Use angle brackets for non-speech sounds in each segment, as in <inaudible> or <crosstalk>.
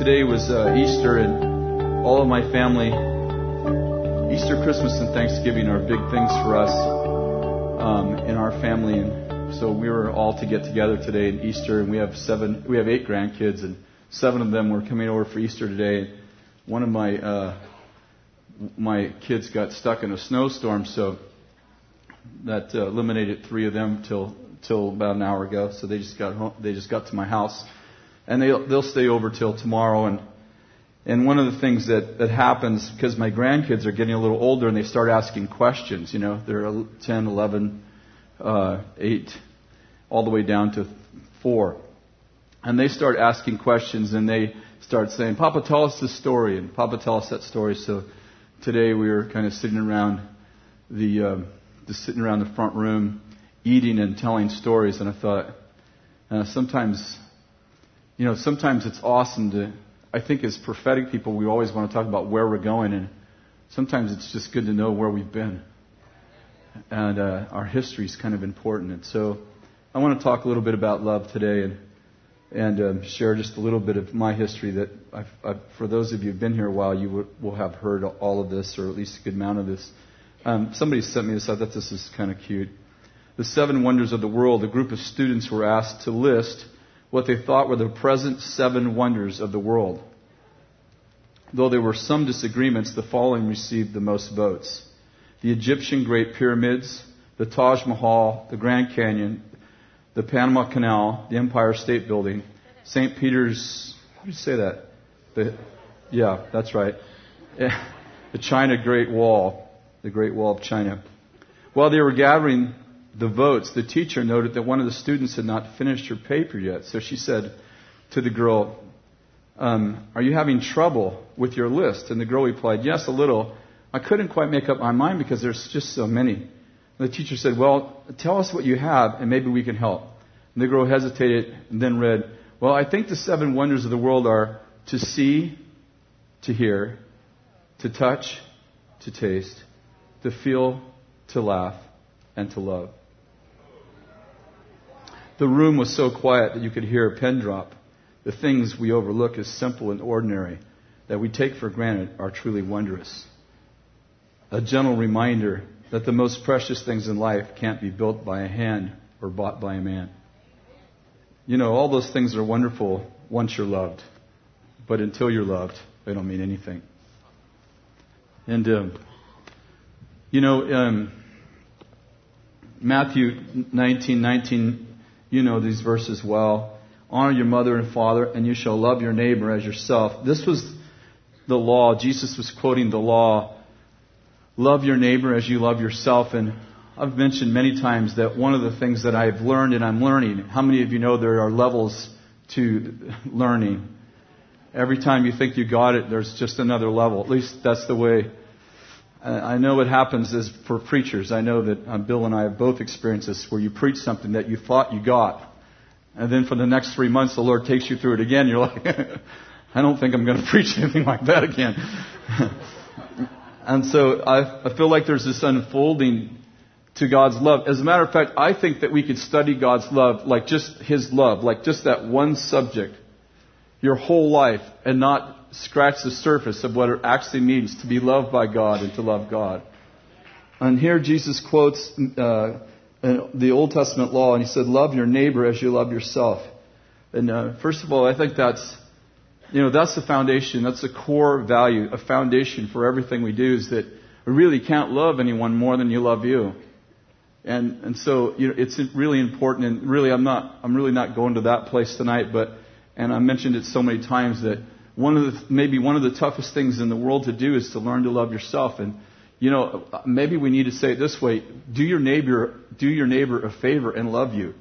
Today was uh, Easter, and all of my family, Easter, Christmas, and Thanksgiving are big things for us um, in our family. And so we were all to get together today in Easter, and we have seven, we have eight grandkids, and seven of them were coming over for Easter today. One of my uh, my kids got stuck in a snowstorm, so that uh, eliminated three of them till till about an hour ago. So they just got home, they just got to my house, and they they'll stay over till tomorrow. And and one of the things that that happens because my grandkids are getting a little older and they start asking questions. You know, they're 10, 11, uh, 8, all the way down to four, and they start asking questions and they start saying, "Papa, tell us the story," and Papa, tell us that story. So today we were kind of sitting around the um, just sitting around the front room eating and telling stories. And I thought, uh, sometimes, you know, sometimes it's awesome to, I think as prophetic people, we always want to talk about where we're going. And sometimes it's just good to know where we've been. And uh, our history is kind of important. And so I want to talk a little bit about love today and, and um, share just a little bit of my history that I've, I've, for those of you who've been here a while, you will, will have heard all of this, or at least a good amount of this. Um, somebody sent me this. I thought this is kind of cute. The seven wonders of the world. A group of students were asked to list what they thought were the present seven wonders of the world. Though there were some disagreements, the following received the most votes the Egyptian Great Pyramids, the Taj Mahal, the Grand Canyon, the Panama Canal, the Empire State Building, St. Peter's, how do you say that? The, yeah, that's right. <laughs> The China Great Wall, the Great Wall of China. While they were gathering the votes, the teacher noted that one of the students had not finished her paper yet. So she said to the girl, um, Are you having trouble with your list? And the girl replied, Yes, a little. I couldn't quite make up my mind because there's just so many. And the teacher said, Well, tell us what you have and maybe we can help. And the girl hesitated and then read, Well, I think the seven wonders of the world are to see, to hear, to touch, to taste, to feel, to laugh, and to love. The room was so quiet that you could hear a pin drop. The things we overlook as simple and ordinary that we take for granted are truly wondrous. A gentle reminder that the most precious things in life can't be built by a hand or bought by a man. You know, all those things are wonderful once you're loved, but until you're loved, they don't mean anything. And, um, you know, um, Matthew 19, 19, you know these verses well. Honor your mother and father, and you shall love your neighbor as yourself. This was the law. Jesus was quoting the law. Love your neighbor as you love yourself. And I've mentioned many times that one of the things that I've learned and I'm learning, how many of you know there are levels to learning? Every time you think you got it, there's just another level. At least that's the way I know what happens is for preachers. I know that um, Bill and I have both experienced this where you preach something that you thought you got. And then for the next three months, the Lord takes you through it again. You're like, <laughs> I don't think I'm going <laughs> to preach anything like that again. <laughs> and so I, I feel like there's this unfolding to God's love. As a matter of fact, I think that we could study God's love like just His love, like just that one subject, your whole life, and not scratch the surface of what it actually means to be loved by God and to love God. And here Jesus quotes uh, the Old Testament law, and he said, "Love your neighbor as you love yourself." And uh, first of all, I think that's you know that's the foundation. That's the core value, a foundation for everything we do. Is that we really can't love anyone more than you love you. And and so you know it's really important. And really, I'm not I'm really not going to that place tonight. But and I mentioned it so many times that one of the, maybe one of the toughest things in the world to do is to learn to love yourself. And, you know, maybe we need to say it this way. Do your neighbor, do your neighbor a favor and love you.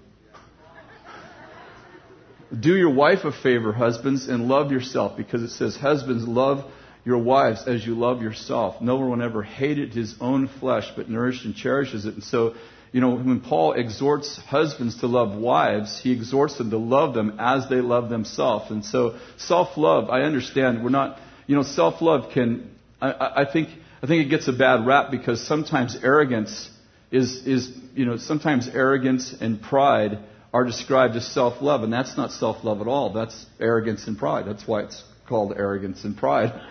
Do your wife a favor, husbands, and love yourself because it says, husbands, love your wives as you love yourself. No one ever hated his own flesh, but nourished and cherishes it. And so, you know, when Paul exhorts husbands to love wives, he exhorts them to love them as they love themselves. And so, self-love, I understand, we're not, you know, self-love can, I, I think, I think it gets a bad rap because sometimes arrogance is, is, you know, sometimes arrogance and pride are described as self-love, and that's not self-love at all. That's arrogance and pride. That's why it's called arrogance and pride. <laughs>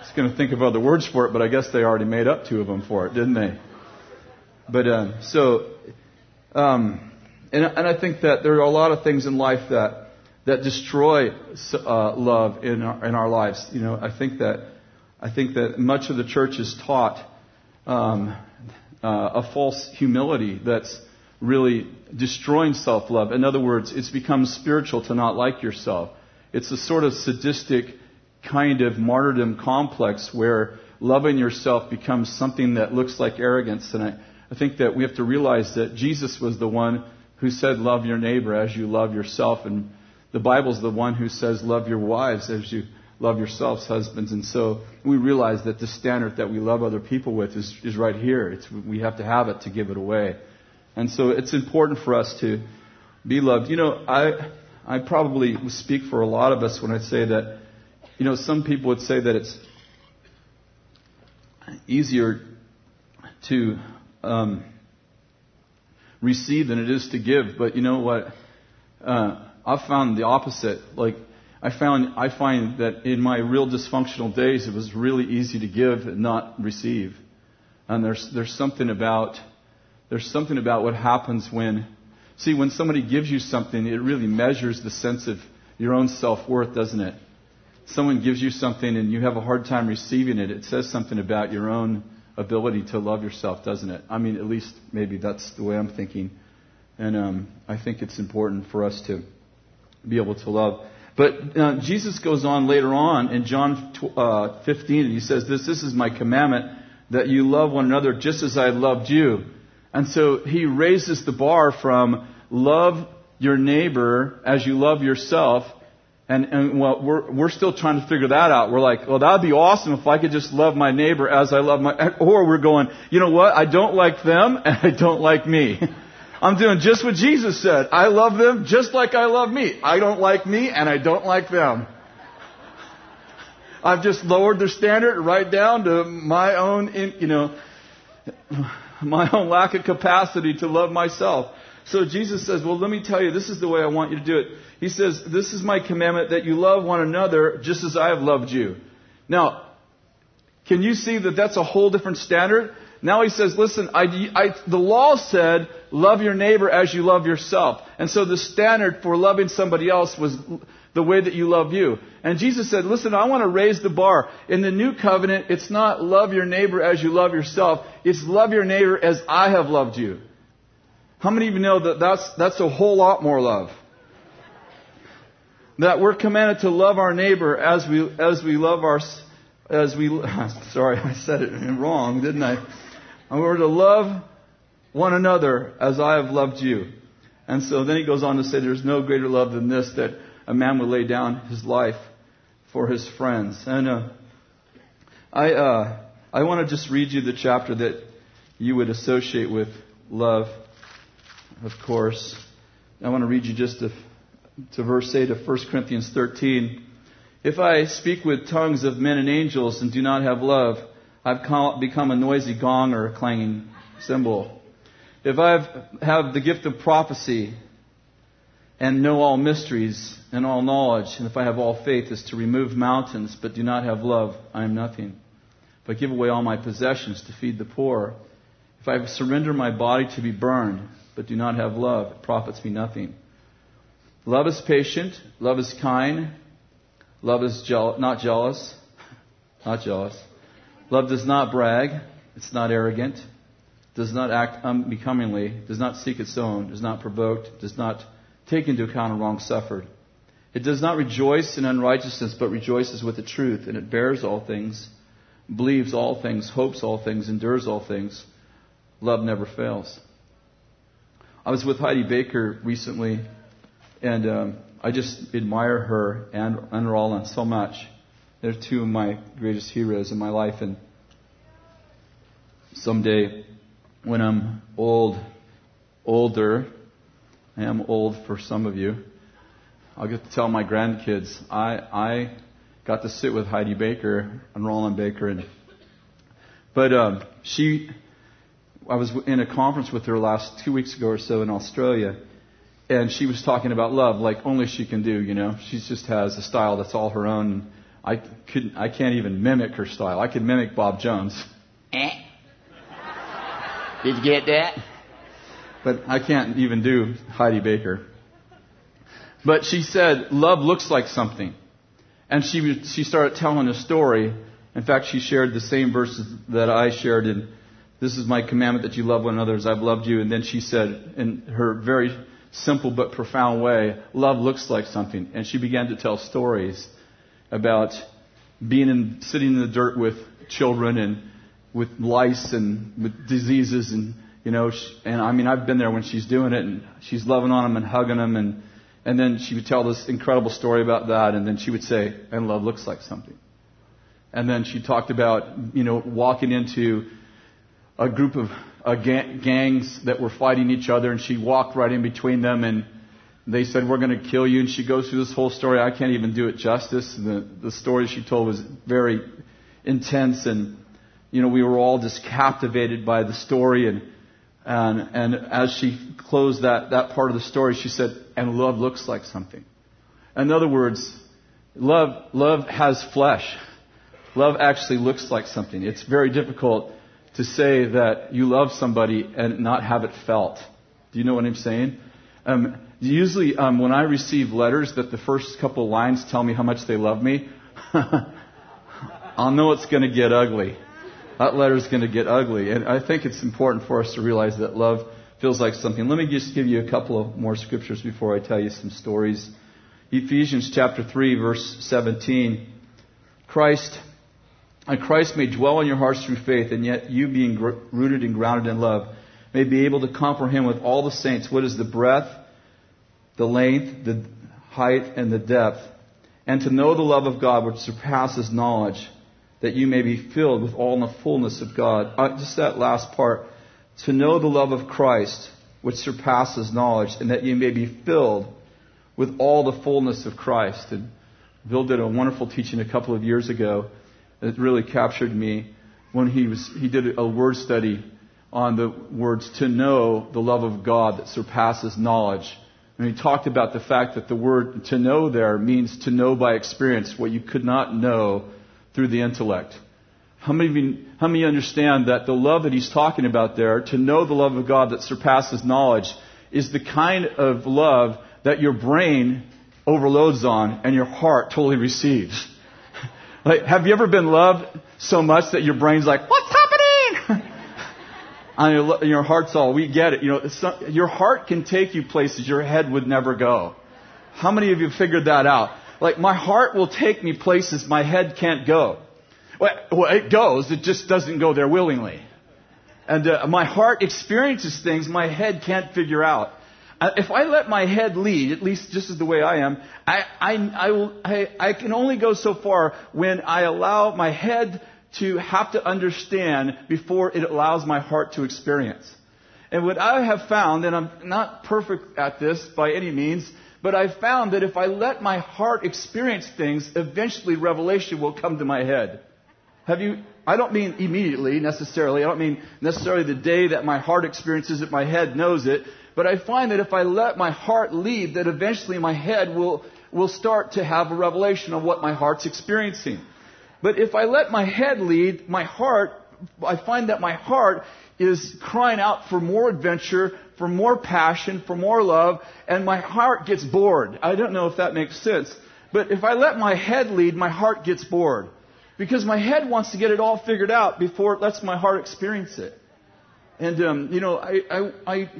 I was going to think of other words for it, but I guess they already made up two of them for it, didn't they? But um, so, um, and, and I think that there are a lot of things in life that that destroy uh, love in our, in our lives. You know, I think that I think that much of the church is taught um, uh, a false humility that's really destroying self-love. In other words, it's become spiritual to not like yourself. It's a sort of sadistic kind of martyrdom complex where loving yourself becomes something that looks like arrogance. And I, I think that we have to realize that Jesus was the one who said, love your neighbor as you love yourself. And the Bible's the one who says, love your wives as you love yourselves, husbands. And so we realize that the standard that we love other people with is, is right here. It's, we have to have it to give it away. And so it's important for us to be loved. You know, I, I probably speak for a lot of us when I say that, you know, some people would say that it's easier to um, receive than it is to give. But you know what? Uh, I've found the opposite. Like, I found, I find that in my real dysfunctional days, it was really easy to give and not receive. And there's, there's something about, there's something about what happens when, see, when somebody gives you something, it really measures the sense of your own self-worth, doesn't it? Someone gives you something and you have a hard time receiving it, it says something about your own ability to love yourself, doesn't it? I mean, at least maybe that's the way I'm thinking. And um, I think it's important for us to be able to love. But uh, Jesus goes on later on in John uh, 15, and he says, this, this is my commandment, that you love one another just as I loved you. And so he raises the bar from love your neighbor as you love yourself. And, and well, we're, we're still trying to figure that out. We're like, well, that'd be awesome if I could just love my neighbor as I love my, <laughs> or we're going, you know what? I don't like them <laughs> and I don't like me. <laughs> I'm doing just what Jesus said. I love them just like I love me. I don't like me and I don't like them. I've just lowered the standard right down to my own, you know, <sighs> my own lack of capacity to love myself. So Jesus says, well, let me tell you, this is the way I want you to do it. He says, this is my commandment that you love one another just as I have loved you. Now, can you see that that's a whole different standard? Now he says, listen, I, I, the law said, love your neighbor as you love yourself. And so the standard for loving somebody else was the way that you love you. And Jesus said, listen, I want to raise the bar. In the new covenant, it's not love your neighbor as you love yourself. It's love your neighbor as I have loved you. How many of you know that that's, that's a whole lot more love? That we're commanded to love our neighbor as we, as we love our, as we, <laughs> sorry, I said it wrong, didn't I? And we're to love one another as I have loved you. And so then he goes on to say, there's no greater love than this, that a man would lay down his life for his friends. And uh, I, uh, I want to just read you the chapter that you would associate with love, of course. I want to read you just to, to verse 8 of 1 Corinthians 13. If I speak with tongues of men and angels and do not have love, I've become a noisy gong or a clanging cymbal. If I have the gift of prophecy and know all mysteries and all knowledge, and if I have all faith as to remove mountains but do not have love, I am nothing. If I give away all my possessions to feed the poor, if I surrender my body to be burned but do not have love, it profits me nothing. Love is patient, love is kind, love is je- not jealous, <laughs> not jealous. Love does not brag, it's not arrogant, does not act unbecomingly, does not seek its own, is not provoked, does not take into account a wrong suffered. It does not rejoice in unrighteousness, but rejoices with the truth, and it bears all things, believes all things, hopes all things, endures all things. Love never fails. I was with Heidi Baker recently, and um, I just admire her and, and Rolland so much. They're two of my greatest heroes in my life. And someday, when I'm old, older, I am old for some of you, I'll get to tell my grandkids I I got to sit with Heidi Baker and Rolland Baker, and but um, she, I was in a conference with her last two weeks ago or so in Australia, and she was talking about love like only she can do. You know, she just has a style that's all her own. I couldn't, I can't even mimic her style. I could mimic Bob Jones. Eh? Did you get that? But I can't even do Heidi Baker. But she said, love looks like something. And she, she started telling a story. In fact, she shared the same verses that I shared in, this is my commandment that you love one another as I've loved you. And then she said, in her very simple but profound way, love looks like something. And she began to tell stories about being in, sitting in the dirt with children and with lice and with diseases and you know and I mean I've been there when she's doing it and she's loving on them and hugging them and and then she would tell this incredible story about that and then she would say and love looks like something and then she talked about you know walking into a group of uh, gangs that were fighting each other and she walked right in between them and they said, We're going to kill you. And she goes through this whole story. I can't even do it justice. The, the story she told was very intense. And, you know, we were all just captivated by the story. And, and, and as she closed that, that part of the story, she said, And love looks like something. In other words, love, love has flesh. Love actually looks like something. It's very difficult to say that you love somebody and not have it felt. Do you know what I'm saying? Um, usually, um, when I receive letters that the first couple lines tell me how much they love me, <laughs> I'll know it's going to get ugly. That letter's going to get ugly. And I think it's important for us to realize that love feels like something. Let me just give you a couple of more scriptures before I tell you some stories. Ephesians chapter 3 verse 17. Christ, and Christ may dwell in your hearts through faith, and yet you being rooted and grounded in love, may be able to comprehend with all the saints what is the breadth, the length, the height, and the depth, and to know the love of God which surpasses knowledge, that you may be filled with all the fullness of God. Uh, just that last part. To know the love of Christ which surpasses knowledge, and that you may be filled with all the fullness of Christ. And Bill did a wonderful teaching a couple of years ago that really captured me when he was he did a word study on the words to know the love of God that surpasses knowledge. And he talked about the fact that the word to know there means to know by experience what you could not know through the intellect. How many, you, how many understand that the love that he's talking about there, to know the love of God that surpasses knowledge, is the kind of love that your brain overloads on and your heart totally receives? Like, have you ever been loved so much that your brain's like, what's happening? <laughs> on your, your heart's all. We get it. You know, your heart can take you places your head would never go. How many of you figured that out? Like, my heart will take me places my head can't go. Well, it goes, it just doesn't go there willingly. And uh, my heart experiences things my head can't figure out. If I let my head lead, at least just as the way I am, I, I, I, will, I, I can only go so far when I allow my head to have to understand before it allows my heart to experience. And what I have found, and I'm not perfect at this by any means, but I've found that if I let my heart experience things, eventually revelation will come to my head. Have you, I don't mean immediately necessarily. I don't mean necessarily the day that my heart experiences it, my head knows it. But I find that if I let my heart lead, that eventually my head will, will start to have a revelation of what my heart's experiencing. But if I let my head lead, my heart, I find that my heart is crying out for more adventure, for more passion, for more love, and my heart gets bored. I don't know if that makes sense. But if I let my head lead, my heart gets bored. Because my head wants to get it all figured out before it lets my heart experience it. And, um, you know, I, I, I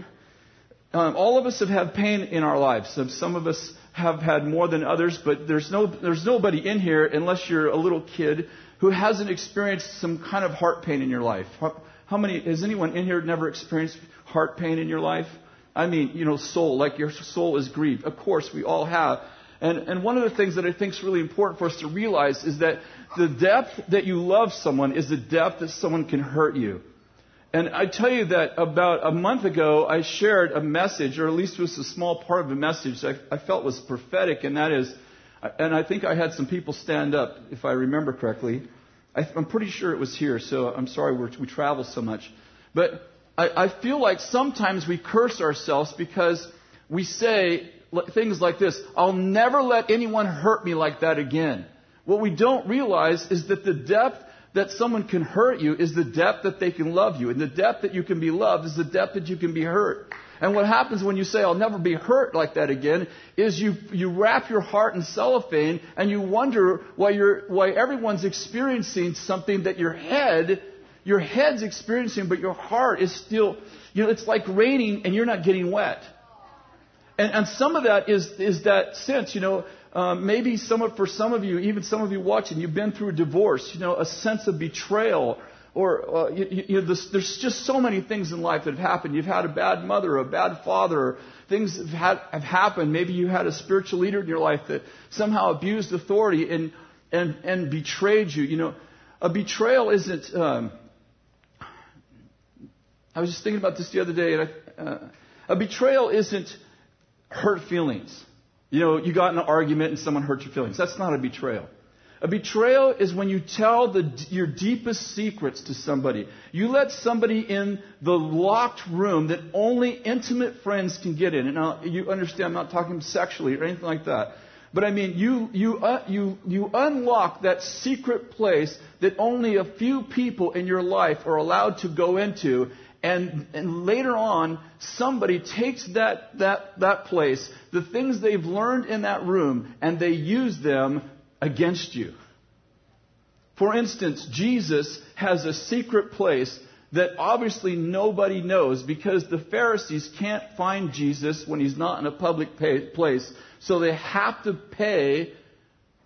um, all of us have had pain in our lives. Some of us have had more than others, but there's no there's nobody in here unless you're a little kid who hasn't experienced some kind of heart pain in your life. How, how many has anyone in here never experienced heart pain in your life? I mean, you know, soul, like your soul is grieved. Of course, we all have. And, and one of the things that I think is really important for us to realize is that the depth that you love someone is the depth that someone can hurt you. And I tell you that about a month ago, I shared a message, or at least it was a small part of a message I, I felt was prophetic, and that is, and I think I had some people stand up, if I remember correctly. I, am pretty sure it was here, so I'm sorry we travel so much. But I, I feel like sometimes we curse ourselves because we say things like this I'll never let anyone hurt me like that again. what we don't realize is that the depth that someone can hurt you is the depth that they can love you. And the depth that you can be loved is the depth that you can be hurt. And what happens when you say, I'll never be hurt like that again, is you, you wrap your heart in cellophane and you wonder why, you're, why everyone's experiencing something that your head, your head's experiencing, but your heart is still, you know, it's like raining and you're not getting wet. And, and some of that is, is that sense, you know, um, maybe some of, for some of you, even some of you watching, you've been through a divorce, you know, a sense of betrayal or uh, you, you know, this, there's just so many things in life that have happened. You've had a bad mother, a bad father, things have, had, have happened. Maybe you had a spiritual leader in your life that somehow abused authority and and and betrayed you. You know, a betrayal isn't. Um, I was just thinking about this the other day, and I, uh, a betrayal isn't hurt feelings. You know, you got in an argument and someone hurt your feelings. That's not a betrayal. A betrayal is when you tell the, your deepest secrets to somebody. You let somebody in the locked room that only intimate friends can get in. And now, you understand, I'm not talking sexually or anything like that. But I mean, you, you, uh, you, you unlock that secret place that only a few people in your life are allowed to go into. And, and later on, somebody takes that, that, that place, the things they've learned in that room, and they use them against you. For instance, Jesus has a secret place that obviously nobody knows because the Pharisees can't find Jesus when he's not in a public pay, place. So they have to pay,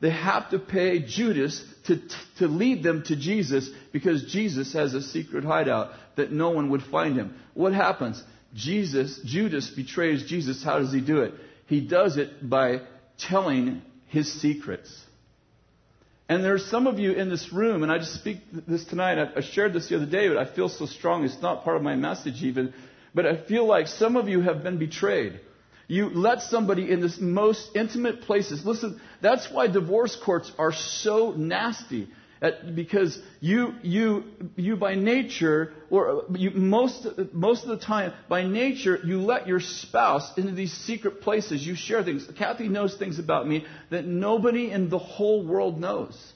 they have to pay Judas to, to lead them to Jesus because Jesus has a secret hideout that no one would find him. What happens? Jesus, Judas betrays Jesus. How does he do it? He does it by telling his secrets. And there are some of you in this room, and I just speak this tonight. I, shared this the other day, but I feel so strong. It's not part of my message even. But I feel like some of you have been betrayed. You let somebody in the most intimate places. Listen, that's why divorce courts are so nasty because you, you, you by nature, or you, most, most of the time, by nature, you let your spouse into these secret places. You share things. Kathy knows things about me that nobody in the whole world knows.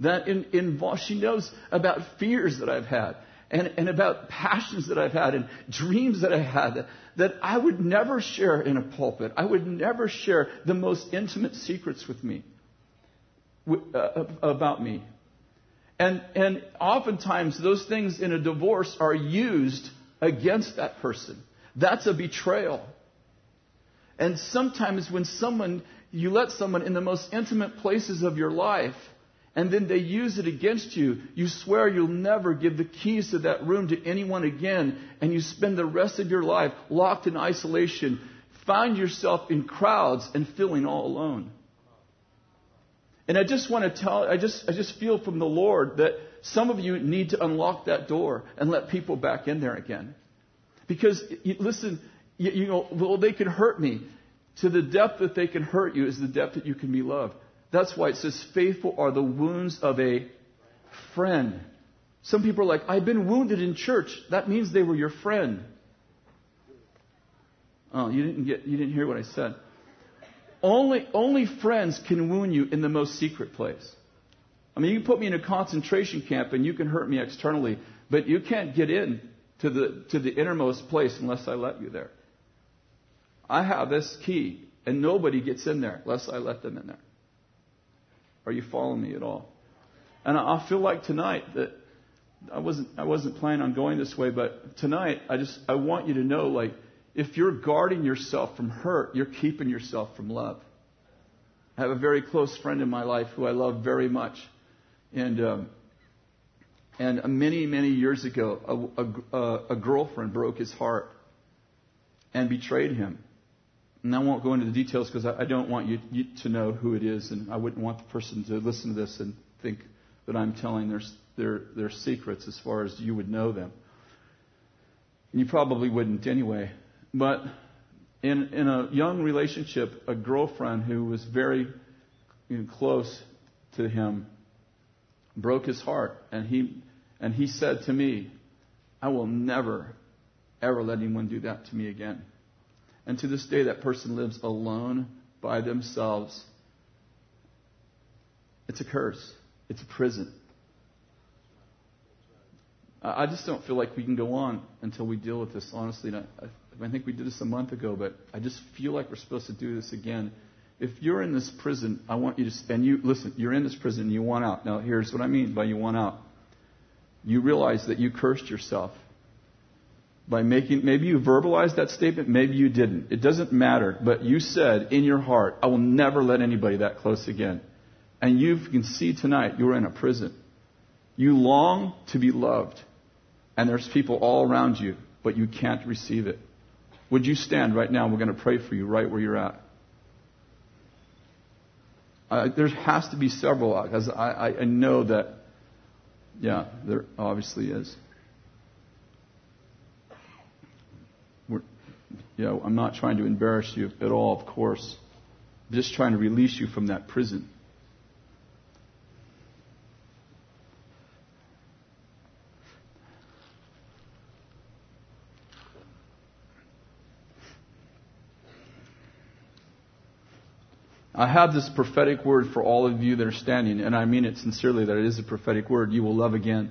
That in, in, she knows about fears that I've had. And, and about passions that I've had and dreams that I had that, that I would never share in a pulpit. I would never share the most intimate secrets with me, uh, about me. And, and oftentimes, those things in a divorce are used against that person. That's a betrayal. And sometimes, when someone, you let someone in the most intimate places of your life, and then they use it against you, you swear you'll never give the keys to that room to anyone again, and you spend the rest of your life locked in isolation, find yourself in crowds and feeling all alone. And I just want to tell, I just, I just feel from the Lord that some of you need to unlock that door and let people back in there again. Because, listen, you, you know, well, they can hurt me. To the depth that they can hurt you is the depth that you can be loved. That's why it says, faithful are the wounds of a friend. Some people are like, I've been wounded in church. That means they were your friend. Oh, you didn't get, you didn't hear what I said. Only, only friends can wound you in the most secret place. I mean, you can put me in a concentration camp and you can hurt me externally, but you can't get in to the, to the innermost place unless I let you there. I have this key, and nobody gets in there unless I let them in there. Are you following me at all? And I feel like tonight that I wasn't, I wasn't planning on going this way, but tonight I just, I want you to know, like, if you're guarding yourself from hurt, you're keeping yourself from love. I have a very close friend in my life who I love very much. And, um, and many, many years ago, a, a, a girlfriend broke his heart and betrayed him. And I won't go into the details because I, I don't want you, you, to know who it is, and I wouldn't want the person to listen to this and think that I'm telling their, their, their secrets as far as you would know them. And you probably wouldn't anyway. But in, in a young relationship, a girlfriend who was very you know, close to him broke his heart. And he, and he said to me, I will never, ever let anyone do that to me again. And to this day, that person lives alone by themselves It's a curse. It's a prison. I just don't feel like we can go on until we deal with this, honestly. I, I think we did this a month ago, but I just feel like we're supposed to do this again. If you're in this prison, I want you to, and you, listen, you're in this prison and you want out. Now, here's what I mean by you want out. You realize that you cursed yourself by making, maybe you verbalized that statement, maybe you didn't. It doesn't matter, but you said in your heart, I will never let anybody that close again. And you can see tonight you're in a prison. You long to be loved and there's people all around you, but you can't receive it. Would you stand right now? We're going to pray for you right where you're at. Uh, there has to be several, because I, I know that, yeah, there obviously is. We're, you know, I'm not trying to embarrass you at all, of course. I'm just trying to release you from that prison. I have this prophetic word for all of you that are standing, and I mean it sincerely that it is a prophetic word. You will love again.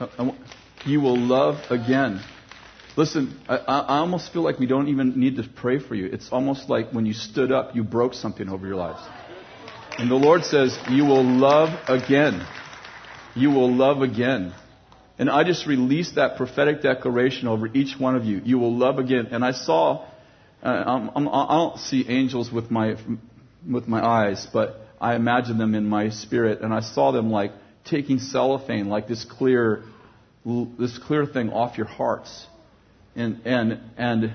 Uh, you will love again. Listen, I, I, almost feel like we don't even need to pray for you. It's almost like when you stood up, you broke something over your lives. And the Lord says, You will love again. You will love again. And I just released that prophetic declaration over each one of you. You will love again. And I saw uh, I do not see angels with my, with my eyes, but I imagine them in my spirit, and I saw them like taking cellophane, like this clear, this clear thing off your hearts, and and and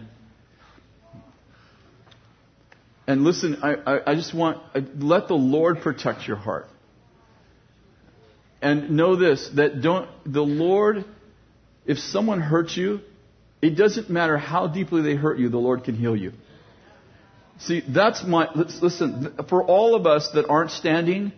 and listen. I, I, I just want let the Lord protect your heart, and know this: that don't the Lord, if someone hurts you, it doesn't matter how deeply they hurt you, the Lord can heal you. See, that's my, listen, for all of us that aren't standing,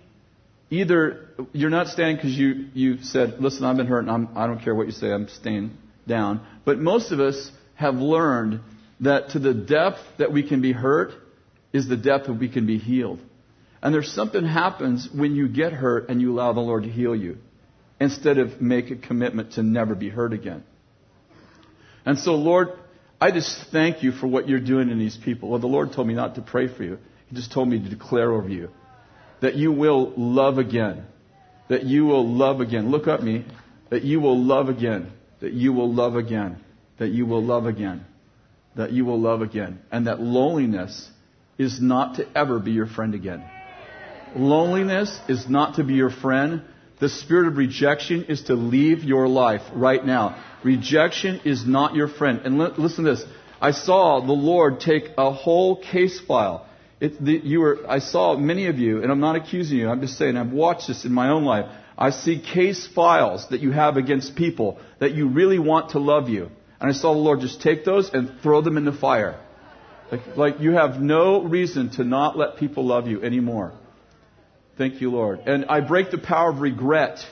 either you're not standing because you, you said, listen, I've been hurt and I'm, I don't care what you say, I'm staying down. But most of us have learned that to the depth that we can be hurt is the depth that we can be healed. And there's something happens when you get hurt and you allow the Lord to heal you instead of make a commitment to never be hurt again. And so, Lord, I just thank you for what you're doing in these people. Well, the Lord told me not to pray for you. He just told me to declare over you that you will love again. That you will love again. Look at me. That you will love again. That you will love again. That you will love again. That you will love again. And that loneliness is not to ever be your friend again. Loneliness is not to be your friend. The spirit of rejection is to leave your life right now. Rejection is not your friend. And li- listen to this. I saw the Lord take a whole case file. It, the, you were, I saw many of you, and I'm not accusing you, I'm just saying I've watched this in my own life. I see case files that you have against people that you really want to love you. And I saw the Lord just take those and throw them in the fire. Like, like you have no reason to not let people love you anymore. Thank you, Lord. And I break the power of regret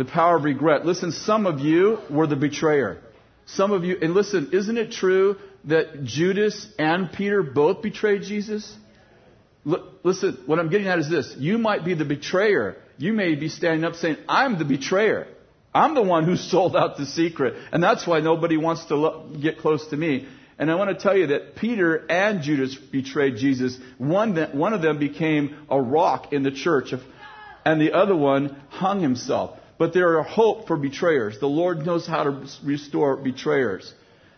the power of regret. Listen, some of you were the betrayer. Some of you, and listen, isn't it true that Judas and Peter both betrayed Jesus? L- listen, what I'm getting at is this. You might be the betrayer. You may be standing up saying, I'm the betrayer. I'm the one who sold out the secret. And that's why nobody wants to lo- get close to me. And I want to tell you that Peter and Judas betrayed Jesus. One, one of them became a rock in the church, and the other one hung himself. But there are hope for betrayers. The Lord knows how to restore betrayers.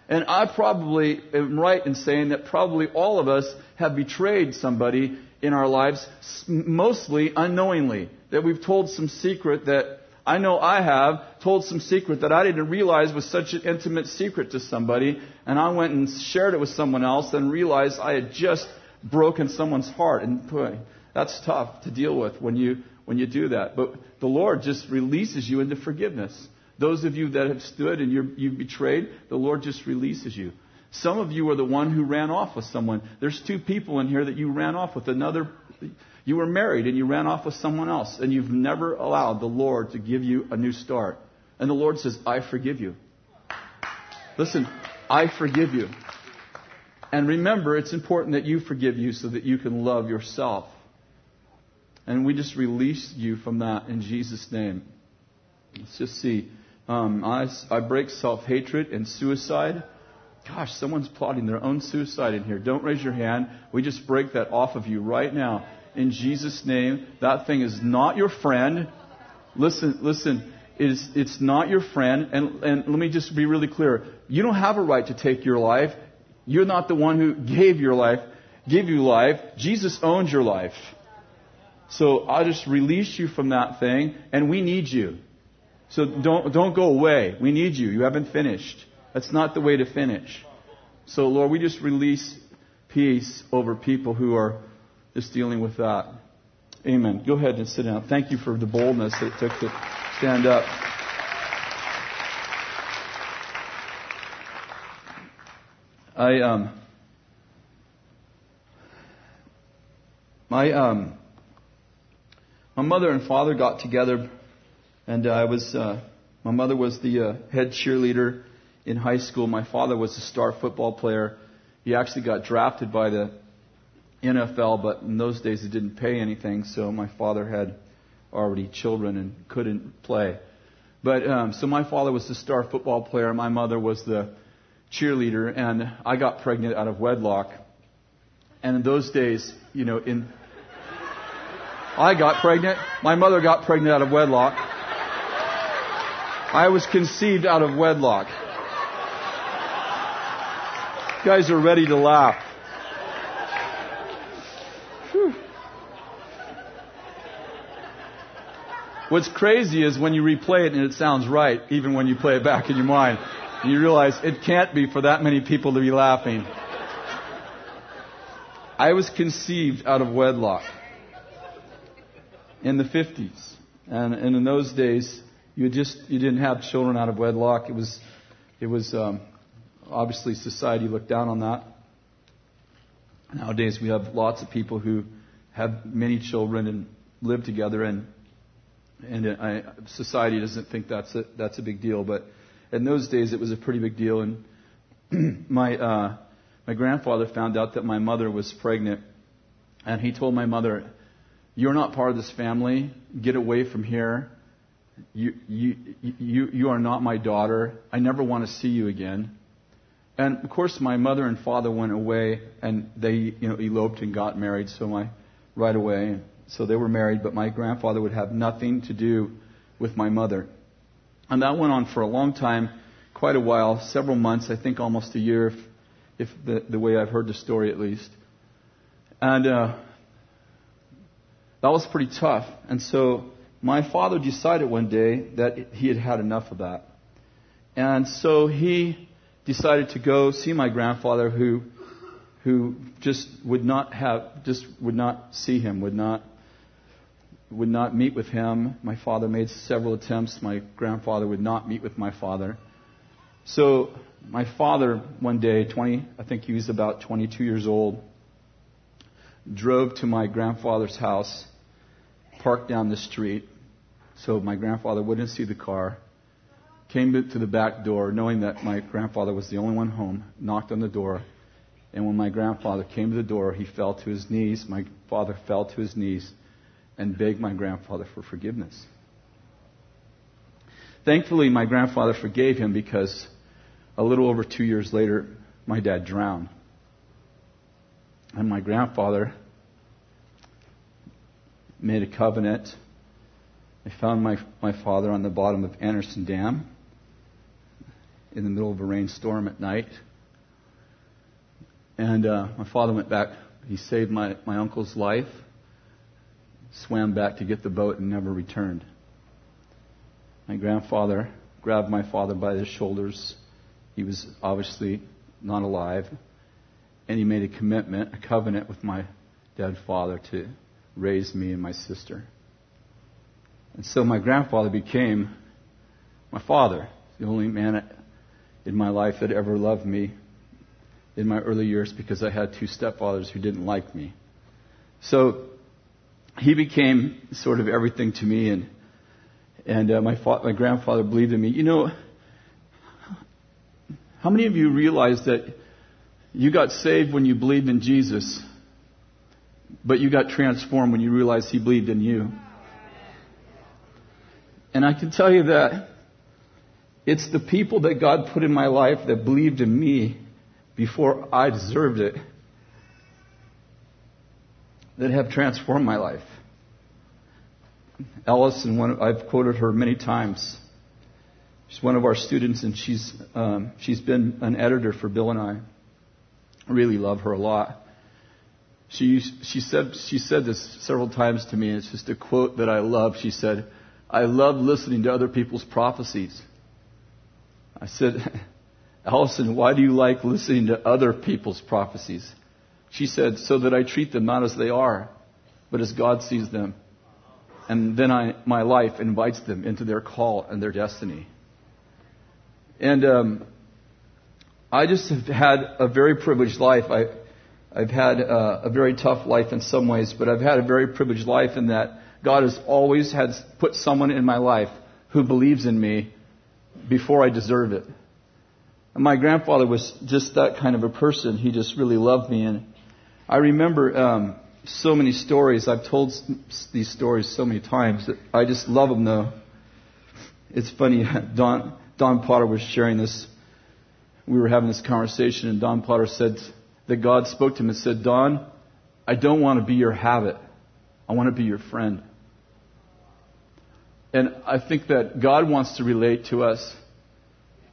And I probably am right in saying that probably all of us have betrayed somebody in our lives, mostly unknowingly. That we've told some secret that I know I have told some secret that I didn't realize was such an intimate secret to somebody, and I went and shared it with someone else and realized I had just broken someone's heart. And boy, that's tough to deal with when you when you do that. But the Lord just releases you into forgiveness. Those of you that have stood and you have betrayed, the Lord just releases you. Some of you are the one who ran off with someone. There's two people in here that you ran off with. Another, you were married and you ran off with someone else, and you've never allowed the Lord to give you a new start. And the Lord says, I forgive you. Listen, I forgive you. And remember, it's important that you forgive you so that you can love yourself. And we just release you from that in Jesus' name. Let's just see. Um, I, I break self hatred and suicide. Gosh, someone's plotting their own suicide in here. Don't raise your hand. We just break that off of you right now. In Jesus' name, that thing is not your friend. Listen, listen. It's, it's not your friend. And, and let me just be really clear. You don't have a right to take your life. You're not the one who gave your life, gave you life. Jesus owns your life. So I'll just release you from that thing, and we need you. So don't, don't go away. We need you. You haven't finished. That's not the way to finish. So, Lord, we just release peace over people who are just dealing with that. Amen. Go ahead and sit down. Thank you for the boldness that it took to stand up. I um my um my mother and father got together, and I was uh, my mother was the uh, head cheerleader in high school. My father was a star football player. He actually got drafted by the NFL, but in those days it didn't pay anything, so my father had already children and couldn't play. But um, so my father was the star football player. My mother was the cheerleader, and I got pregnant out of wedlock. And in those days, you know, in I got pregnant. My mother got pregnant out of wedlock. I was conceived out of wedlock. You guys are ready to laugh. What's crazy is when you replay it and it sounds right, even when you play it back in your mind. You realize it can't be for that many people to be laughing. I was conceived out of wedlock in the 50s. And, and in those days, you just you didn't have children out of wedlock. It was it was um, obviously society looked down on that. Nowadays, we have lots of people who have many children and live together, and and I, society doesn't think that's a, that's a big deal. But in those days, it was a pretty big deal. And <clears throat> my uh, my grandfather found out that my mother was pregnant, and he told my mother, "You're not part of this family. Get away from here. You you you you are not my daughter. I never want to see you again." And of course, my mother and father went away, and they you know eloped and got married. So my right away. So they were married, but my grandfather would have nothing to do with my mother. And that went on for a long time, quite a while, several months, I think almost a year, if, if the, the way I've heard the story at least. And uh, that was pretty tough. And so my father decided one day that he had had enough of that. And so he decided to go see my grandfather who who just would not have just would not see him, would not would not meet with him. My father made several attempts. My grandfather would not meet with my father. So my father one day, 20, I think he was about 22 years old, drove to my grandfather's house, parked down the street, so my grandfather wouldn't see the car. Came to the back door, knowing that my grandfather was the only one home, knocked on the door, and when my grandfather came to the door, he fell to his knees. My father fell to his knees and begged my grandfather for forgiveness. Thankfully, my grandfather forgave him because a little over two years later, my dad drowned. And my grandfather made a covenant. I found my, my father on the bottom of Anderson Dam in the middle of a rainstorm at night. And uh, my father went back. He saved my, my uncle's life, swam back to get the boat, and never returned. My grandfather grabbed my father by the shoulders. He was obviously not alive. And he made a commitment, a covenant with my dead father to raise me and my sister. And so my grandfather became my father, the only man in my life that ever loved me in my early years because I had two stepfathers who didn't like me. So he became sort of everything to me, and and uh, my fa- my grandfather believed in me. You know, how many of you realize that You got saved when you believed in Jesus, but you got transformed when you realized He believed in you. And I can tell you that it's the people that God put in my life that believed in me before I deserved it that have transformed my life. Allison, one, I've quoted her many times. She's one of our students, and she's um, she's been an editor for Bill and I. I really love her a lot. She she said she said this several times to me. And it's just a quote that I love. She said, "I love listening to other people's prophecies." I said, <laughs> Allison, why do you like listening to other people's prophecies? She said, so that I treat them not as they are, but as God sees them. And then I, my life invites them into their call and their destiny. And um, I just have had a very privileged life. I, I've had uh, a very tough life in some ways, but I've had a very privileged life in that God has always had put someone in my life who believes in me before I deserve it. And my grandfather was just that kind of a person. He just really loved me. And I remember um, so many stories. I've told these stories so many times that I just love them, though. It's funny. <laughs> Don, Don Potter was sharing this. We were having this conversation, and Don Potter said that God spoke to him and said, Don, I don't want to be your habit. I want to be your friend. And I think that God wants to relate to us.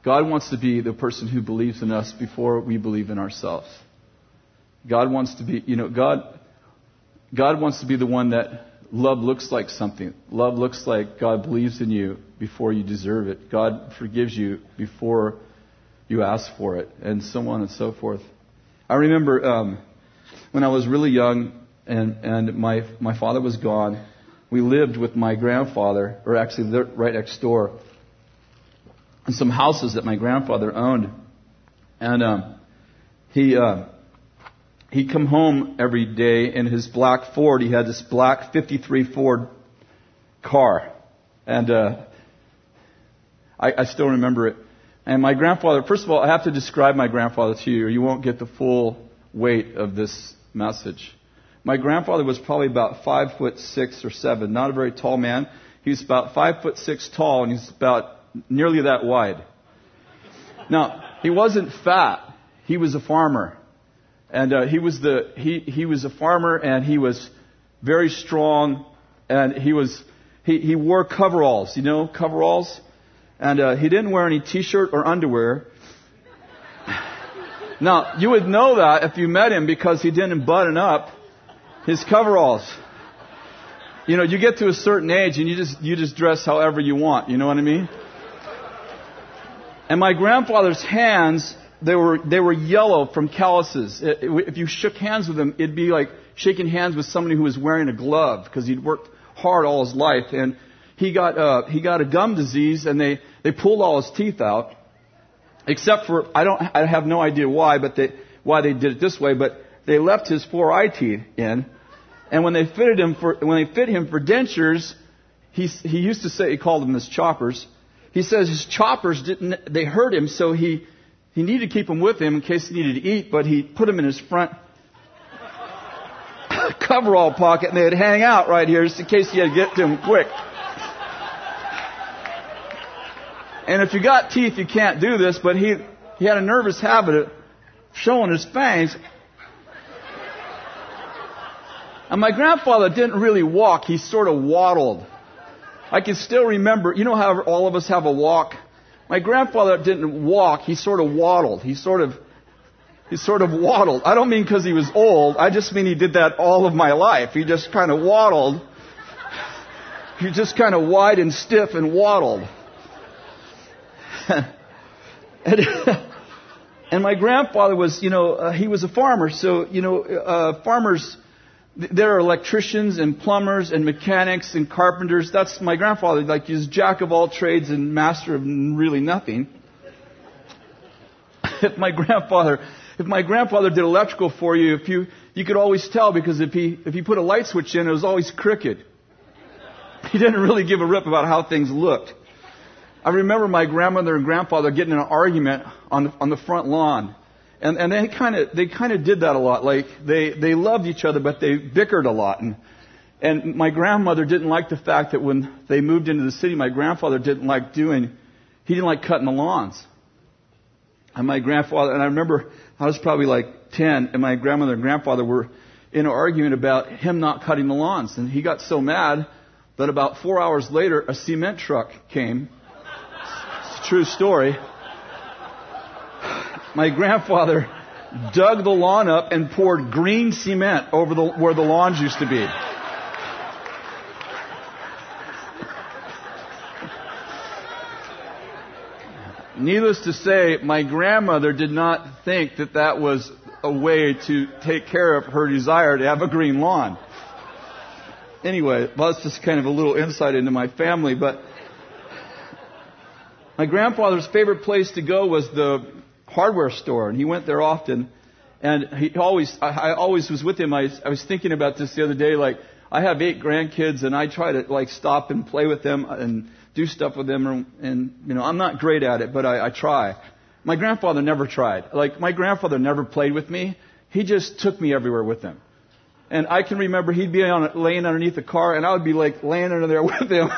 God wants to be the person who believes in us before we believe in ourselves. God wants to be, you know, God, God wants to be the one that love looks like something. Love looks like God believes in you before you deserve it. God forgives you before you ask for it, and so on and so forth. I remember um, when I was really young and, and my, my father was gone we lived with my grandfather, or actually right next door, in some houses that my grandfather owned. And um, he uh, he'd come home every day in his black Ford. He had this black '53 Ford car, and uh, I, I still remember it. And my grandfather, first of all, I have to describe my grandfather to you, or you won't get the full weight of this message. My grandfather was probably about five foot six or seven, not a very tall man. He was about five foot six tall, and he's about nearly that wide. Now, he wasn't fat. He was a farmer. And uh, he was the he he was a farmer and he was very strong and he was he he wore coveralls, you know, coveralls. And uh, he didn't wear any t-shirt or underwear. <laughs> now, you would know that if you met him because he didn't button up his coveralls. You know, you get to a certain age and you just you just dress however you want. You know what I mean? And my grandfather's hands they were they were yellow from calluses. If you shook hands with him, it'd be like shaking hands with somebody who was wearing a glove because he'd worked hard all his life. And he got uh, he got a gum disease, and they they pulled all his teeth out, except for I don't I have no idea why, but they why they did it this way, but they left his four eye teeth in. And when they fitted him for, when they fit him for dentures, he, he used to say, he called them his choppers. He says his choppers didn't, they hurt him, so he, he needed to keep them with him in case he needed to eat, but he put them in his front <coughs> coverall pocket and they'd hang out right here just in case he had to get to them quick. And if you got teeth, you can't do this, but he, he had a nervous habit of showing his fangs. And my grandfather didn't really walk, he sort of waddled. I can still remember, you know how all of us have a walk? My grandfather didn't walk, he sort of waddled. He sort of, he sort of waddled. I don't mean because he was old, I just mean he did that all of my life. He just kind of waddled. He just kind of wide and stiff and waddled. <laughs> and, and, my grandfather was, you know, uh, he was a farmer, so, you know, uh, farmers, there are electricians and plumbers and mechanics and carpenters. That's my grandfather, like he's jack of all trades and master of really nothing. <laughs> if my grandfather, if my grandfather did electrical for you, if you, you could always tell because if he, if he put a light switch in, it was always crooked. <laughs> He didn't really give a rip about how things looked. I remember my grandmother and grandfather getting in an argument on the, on the front lawn. And, and they kind of, they kind of did that a lot. Like, they, they loved each other, but they bickered a lot. And, and my grandmother didn't like the fact that when they moved into the city, my grandfather didn't like doing, he didn't like cutting the lawns. And my grandfather, and I remember I was probably like 10, and my grandmother and grandfather were in an argument about him not cutting the lawns. And he got so mad that about four hours later, a cement truck came. It's a true story. My grandfather dug the lawn up and poured green cement over the, where the lawns used to be. Needless to say, my grandmother did not think that that was a way to take care of her desire to have a green lawn. Anyway, well, that's just kind of a little insight into my family, but my grandfather's favorite place to go was the hardware store, and he went there often. And he always, I, I always was with him. I, I was thinking about this the other day. Like, I have eight grandkids, and I try to like stop and play with them and do stuff with them. And, and you know, I'm not great at it, but I, I try. My grandfather never tried. Like, my grandfather never played with me. He just took me everywhere with him. And I can remember he'd be on, laying underneath the car, and I would be like laying under there <laughs> with him,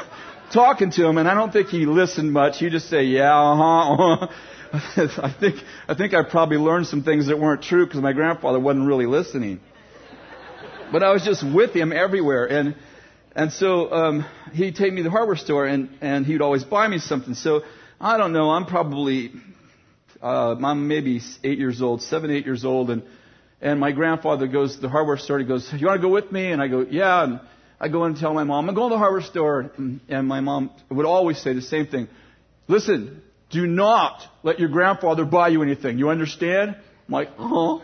talking to him. And I don't think he listened much. He'd just say, "Yeah, uh huh." Uh-huh. <laughs> I think I think I probably learned some things that weren't true because my grandfather wasn't really listening. But I was just with him everywhere, and and so um, he'd take me to the hardware store, and and he'd always buy me something. So I don't know. I'm probably uh, I'm maybe eight years old, seven, eight years old, and and my grandfather goes to the hardware store. He goes, "You want to go with me?" And I go, "Yeah." And I go and tell my mom, "I'm going to the hardware store," and, and my mom would always say the same thing: "Listen, do not let your grandfather buy you anything. You understand?" I'm like, "Huh."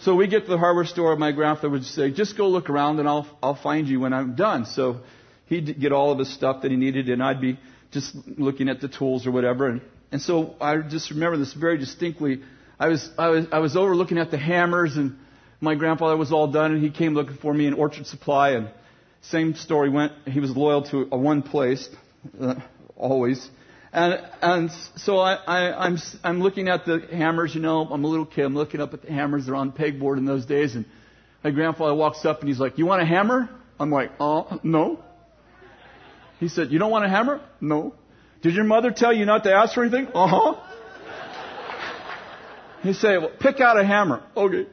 So we get to the hardware store. My grandfather would say, "Just go look around, and I'll I'll find you when I'm done." So he'd get all of his stuff that he needed, and I'd be just looking at the tools or whatever. And and so I just remember this very distinctly. I was, I was, I was over looking at the hammers and my grandfather was all done and he came looking for me in Orchard Supply and same story went. He was loyal to a one place, uh, always. And, and so I, I, I'm, I'm looking at the hammers, you know, I'm a little kid, I'm looking up at the hammers, they're on pegboard in those days and my grandfather walks up and he's like, you want a hammer? I'm like, oh, no. He said, you don't want a hammer? No. Did your mother tell you not to ask for anything? Uh huh. He said, well, pick out a hammer. Okay.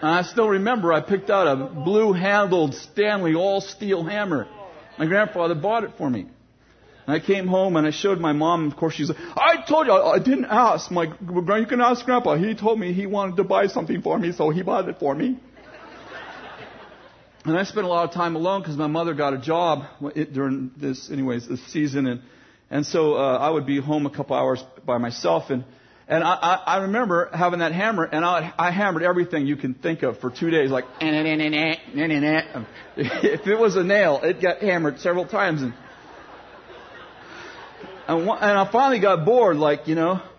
And I still remember I picked out a blue handled Stanley all steel hammer. My grandfather bought it for me. And I came home and I showed my mom. Of course, she's like, I told you, I didn't ask. My, you can ask grandpa. He told me he wanted to buy something for me, so he bought it for me. And I spent a lot of time alone because my mother got a job during this, anyways, this season, and and so uh, I would be home a couple hours by myself, and and I, I, I remember having that hammer, and I, I hammered everything you can think of for two days, like <laughs> if it was a nail, it got hammered several times, and and, and I finally got bored, like you know. <laughs>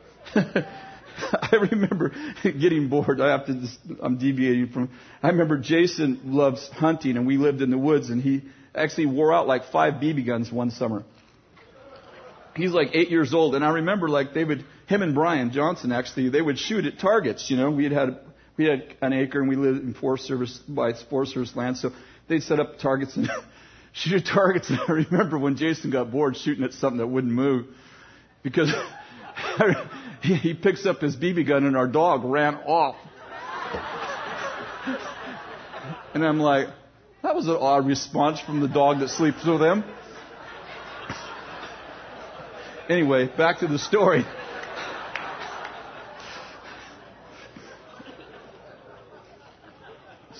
I remember <laughs> getting bored. I have to just, I'm deviating from, I remember Jason loves hunting and we lived in the woods and he actually wore out like five BB guns one summer. He's like eight years old and I remember like they would, him and Brian Johnson actually, they would shoot at targets, you know, we had had, we had an acre and we lived in Forest Service, by Forest Service land, so they'd set up targets and <laughs> shoot at targets and I remember when Jason got bored shooting at something that wouldn't move because <laughs> he, he picks up his BB gun and our dog ran off. and I'm like, that was an odd response from the dog that sleeps with him. Anyway, back to the story.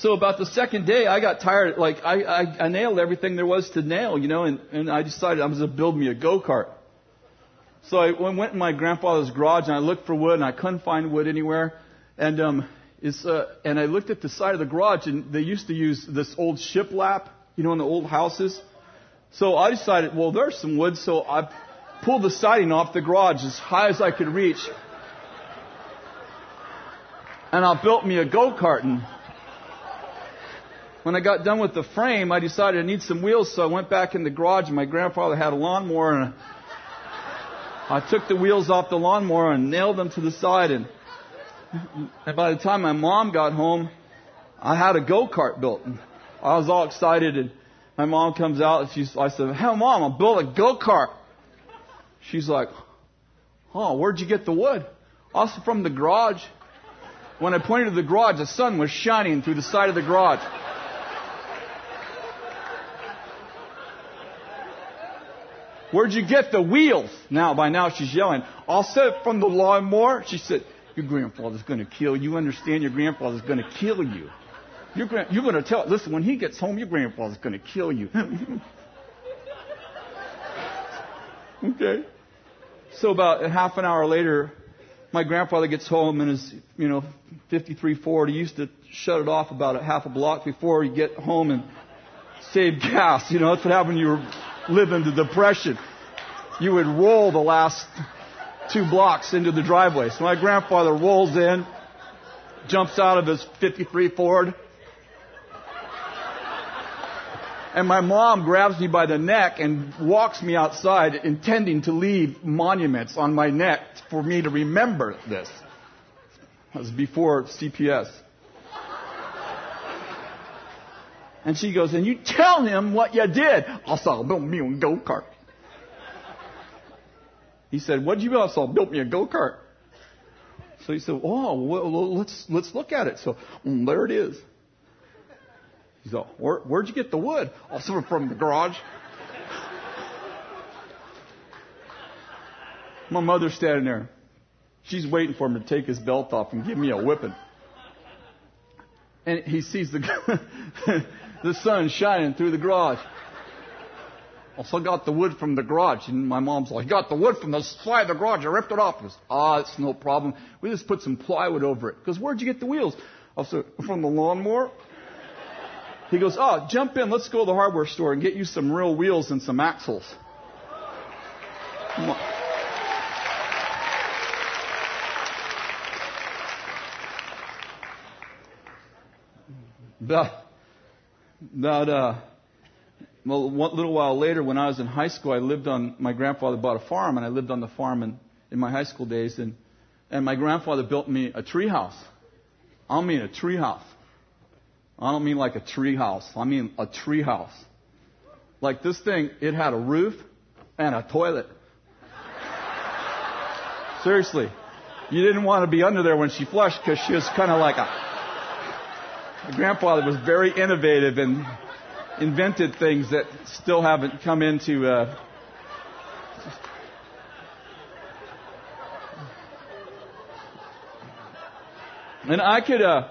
So about the second day, I got tired. Like I, I, I nailed everything there was to nail, you know, and, and I decided I was going to build me a go kart. So I went in my grandfather's garage and I looked for wood and I couldn't find wood anywhere. And um, it's, uh, and I looked at the side of the garage and they used to use this old shiplap, you know, in the old houses. So I decided, well, there's some wood, so I pulled the siding off the garage as high as I could reach. And I built me a go-kart. And when I got done with the frame, I decided I need some wheels, so I went back in the garage and my grandfather had a lawnmower and I took the wheels off the lawnmower and nailed them to the side and, and by the time my mom got home, I had a go-kart built. And I was all excited and my mom comes out and she's, I said, hey mom, I built a go-kart. She's like, oh, where'd you get the wood? Also from the garage. When I pointed to the garage, the sun was shining through the side of the garage. Where'd you get the wheels? Now, by now she's yelling. I'll set it from the lawnmower. She said, your grandfather's going to kill you. You understand your grandfather's going to kill you. Your you're going to tell, listen, when he gets home, your grandfather's going to kill you. <laughs> okay. So about half an hour later, my grandfather gets home and is, you know, 53 Ford. He used to shut it off about a half a block before he get home and save gas. You know, that's what happened. You were living the depression. You would roll the last two blocks into the driveway. So my grandfather rolls in, jumps out of his 53 Ford, and my mom grabs me by the neck and walks me outside, intending to leave monuments on my neck for me to remember this. That was before CPS. And she goes, and you tell him what you did. I saw built me a go-kart. He said, what did you do? I saw built me a go-kart. So he said, oh, well, let's, let's look at it. So mm, there it is. He said, Where, where'd you get the wood? I saw it from the garage. My mother's standing there. She's waiting for him to take his belt off and give me a whipping. And he sees the, <laughs> the sun shining through the garage. Also got the wood from the garage. And my mom's like, got the wood from the side of the garage. I ripped it off. He goes, ah, it's no problem. We just put some plywood over it. Because where'd you get the wheels? Also, from the lawnmower. He goes, oh, jump in. Let's go to the hardware store and get you some real wheels and some axles. About, about uh, well, one little while later, when I was in high school, I lived on. My grandfather bought a farm, and I lived on the farm in, in my high school days. And and my grandfather built me a tree house. I mean a tree house. I don't mean like a tree house. I mean a tree house. Like this thing, it had a roof and a toilet. Seriously. You didn't want to be under there when she flushed because she was kind of like a. My grandfather was very innovative and invented things that still haven't come into. Uh, and I could. Uh,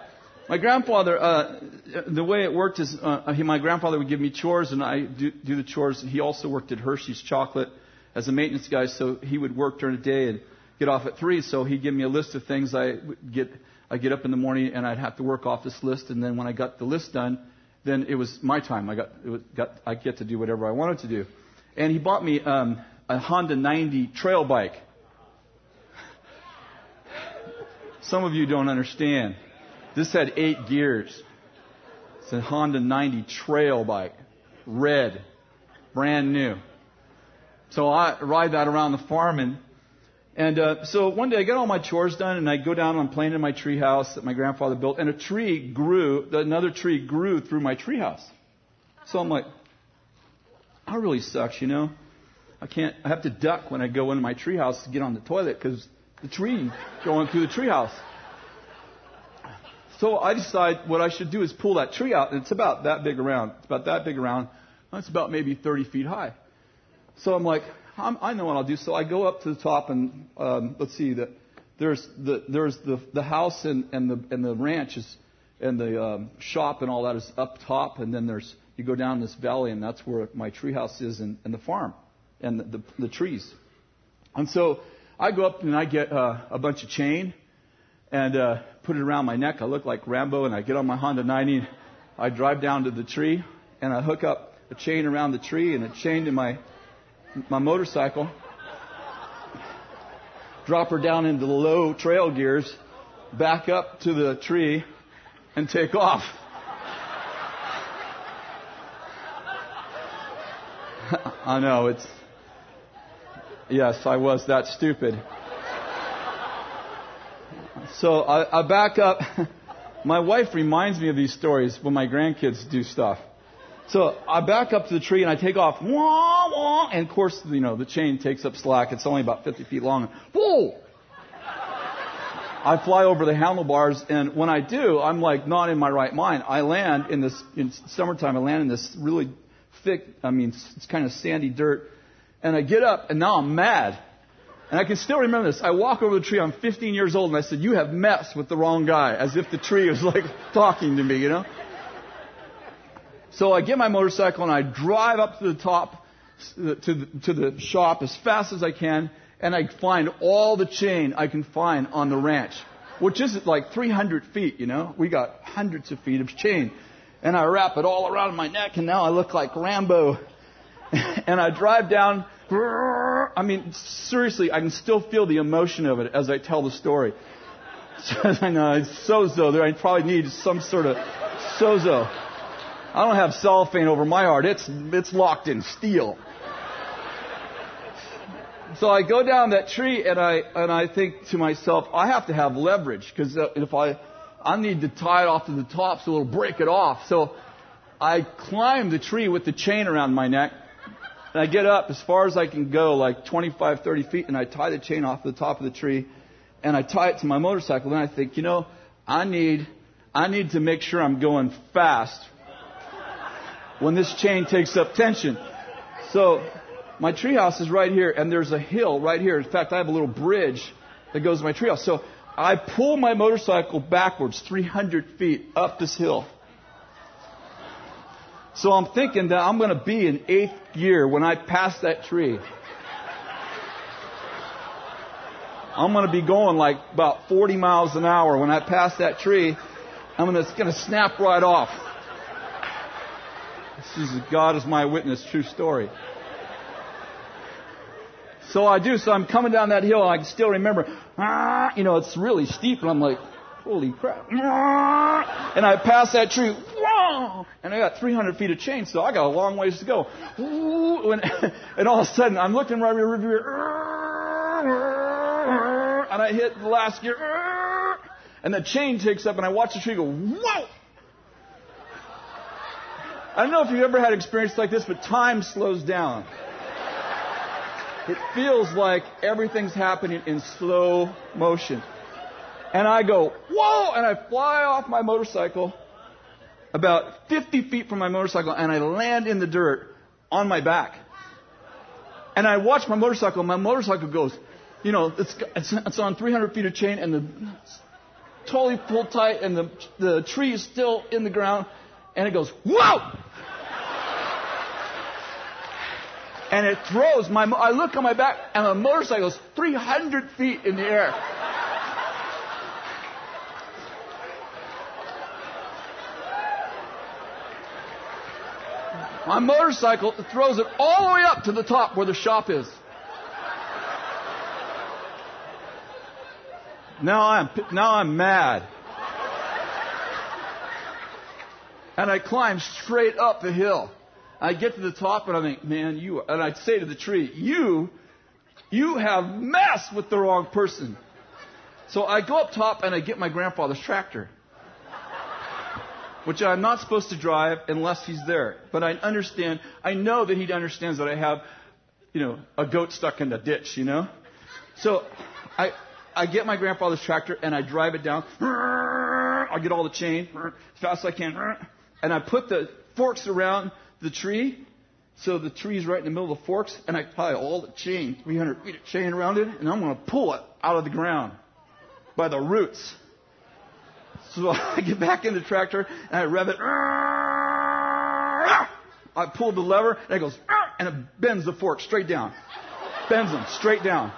my grandfather, uh, the way it worked is, uh, he, my grandfather would give me chores, and I do, do the chores. He also worked at Hershey's Chocolate as a maintenance guy, so he would work during the day and get off at three. So he'd give me a list of things I would get. I get up in the morning and I'd have to work off this list, and then when I got the list done, then it was my time. I got, was, got I get to do whatever I wanted to do. And he bought me um, a Honda 90 trail bike. <laughs> Some of you don't understand. This had eight gears. It's a Honda 90 trail bike, red, brand new. So I ride that around the farm and and uh, so one day I get all my chores done and I go down and I'm playing in my tree house that my grandfather built and a tree grew, another tree grew through my tree house. So I'm like, that really sucks, you know. I can't, I have to duck when I go into my tree house to get on the toilet because the tree going through the tree house. So I decide what I should do is pull that tree out and it's about that big around. It's about that big around. It's about maybe 30 feet high. So I'm like, I'm, i know what I'll do. So I go up to the top and um, let's see that there's the there's the the house and and the and the ranch is and the um, shop and all that is up top, and then there's you go down this valley and that's where my tree house is and, and the farm and the, the, the trees. And so I go up and I get uh, a bunch of chain and uh, put it around my neck. I look like Rambo, and I get on my Honda 90. I drive down to the tree and I hook up a chain around the tree and a chain to my my motorcycle, drop her down into the low trail gears, back up to the tree, and take off. <laughs> I know it's Yes, I was that stupid. So I, I back up. <laughs> My wife reminds me of these stories when my grandkids do stuff. So I back up to the tree and I take off. Wah, wah, and of course, you know, the chain takes up slack. It's only about 50 feet long. Whoa! I fly over the handlebars, and when I do, I'm like not in my right mind. I land in this, in summertime, I land in this really thick, I mean, it's kind of sandy dirt. And I get up, and now I'm mad. And I can still remember this. I walk over the tree, I'm 15 years old, and I said, You have messed with the wrong guy, as if the tree was like talking to me, you know? So I get my motorcycle and I drive up to the top, to the, to the shop as fast as I can, and I find all the chain I can find on the ranch, which is like 300 feet, you know. We got hundreds of feet of chain. And I wrap it all around my neck, and now I look like Rambo. <laughs> and I drive down. I mean, seriously, I can still feel the emotion of it as I tell the story. <laughs> I know it's sozo. I probably need some sort of sozo. I don't have cellophane over my heart. It's it's locked in steel. So I go down that tree and I and I think to myself, I have to have leverage because uh, if I I need to tie it off to the top so it'll break it off. So I climb the tree with the chain around my neck. And I get up as far as I can go, like 25, 30 feet, and I tie the chain off the top of the tree, and I tie it to my motorcycle. Then I think, you know, I need, I need to make sure I'm going fast when this chain takes up tension. So my treehouse is right here, and there's a hill right here. In fact, I have a little bridge that goes to my treehouse. So I pull my motorcycle backwards 300 feet up this hill. So I'm thinking that I'm going to be in eighth gear when I pass that tree. I'm going to be going like about 40 miles an hour when I pass that tree. I'm going to, it's going to snap right off. This is God is my witness, true story. So I do. So I'm coming down that hill. I can still remember, ah, you know, it's really steep, and I'm like, holy crap. Ah, and I pass that tree, and I got 300 feet of chain, so I got a long ways to go. <laughs> And all of a sudden, I'm looking right here, ah, and I hit the last gear, ah, and the chain takes up, and I watch the tree go, whoa! I don't know if you've ever had experience like this, but time slows down. It feels like everything's happening in slow motion. And I go, whoa! And I fly off my motorcycle about 50 feet from my motorcycle and I land in the dirt on my back. And I watch my motorcycle. My motorcycle goes, you know, it's, it's, on 300 feet of chain and the totally pulled tight and the, the tree is still in the ground and it goes, whoa! and it throws my. I look on my back, and the motorcycle is 300 feet in the air. My motorcycle throws it all the way up to the top where the shop is. Now I'm now I'm mad. And I climb straight up the hill. I get to the top and I think, man, you, and I'd say to the tree, you, you have messed with the wrong person. So I go up top and I get my grandfather's tractor, which I'm not supposed to drive unless he's there. But I understand, I know that he understands that I have, you know, a goat stuck in the ditch, you know? So I, I get my grandfather's tractor and I drive it down. I get all the chain as fast as I can. And I put the forks around the tree. So the tree's right in the middle of the forks, and I tie all the chain, 300 feet of chain around it, and I'm going to pull it out of the ground by the roots. So <laughs> I get back in the tractor and I rev it. I pull the lever and it goes, and it bends the fork straight down. Bends them straight down.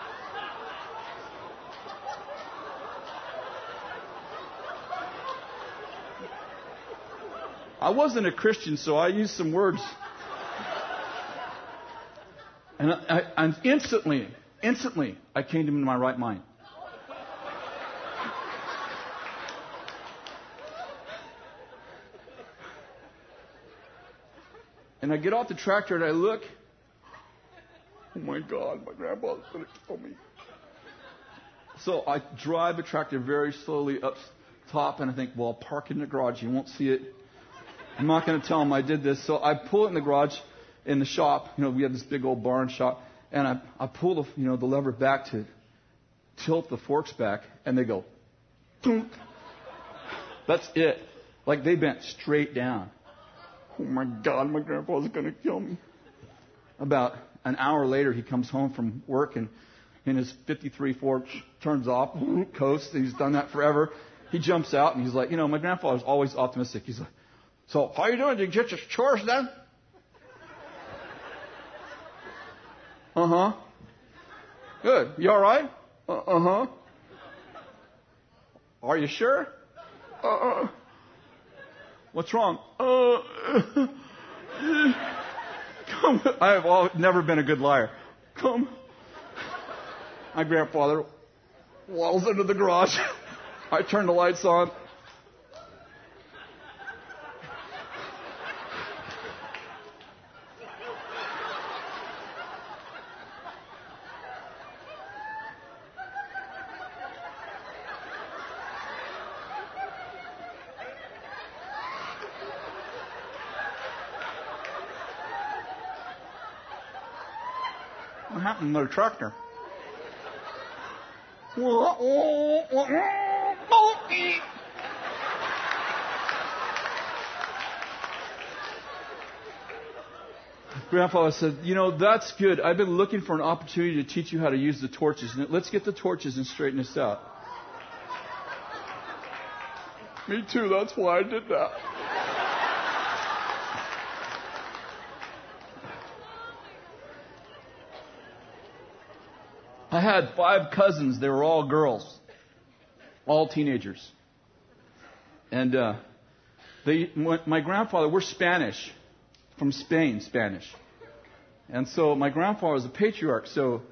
I wasn't a Christian, so I used some words. And, I, and instantly, instantly, I came to my right mind. And I get off the tractor and I look. Oh my God, my grandpa's going to kill me. So I drive the tractor very slowly up top, and I think, well, I'll park in the garage. You won't see it. I'm not going to tell him I did this. So I pull it in the garage, in the shop. You know, we have this big old barn shop, and I, I pull the, you know, the lever back to tilt the forks back, and they go, Toonk. That's it. Like they bent straight down. Oh my God, my grandpa's going to kill me. About an hour later, he comes home from work and in his 53 Ford turns off, coasts. He's done that forever. He jumps out and he's like, you know, my grandfather's always optimistic. He's like, so how are you doing? Did you get your chores done? Uh huh. Good. You all right? Uh huh. Are you sure? Uh uh. What's wrong? Uh. Come. I have never been a good liar. Come. My grandfather waddles into the garage. I turn the lights on. What happened to the tractor? Grandfather said, You know, that's good. I've been looking for an opportunity to teach you how to use the torches. Let's get the torches and straighten this out. Me too. That's why I did that. Had five cousins. They were all girls, all teenagers. And uh, they, my grandfather, we're Spanish, from Spain, Spanish. And so my grandfather was a patriarch. So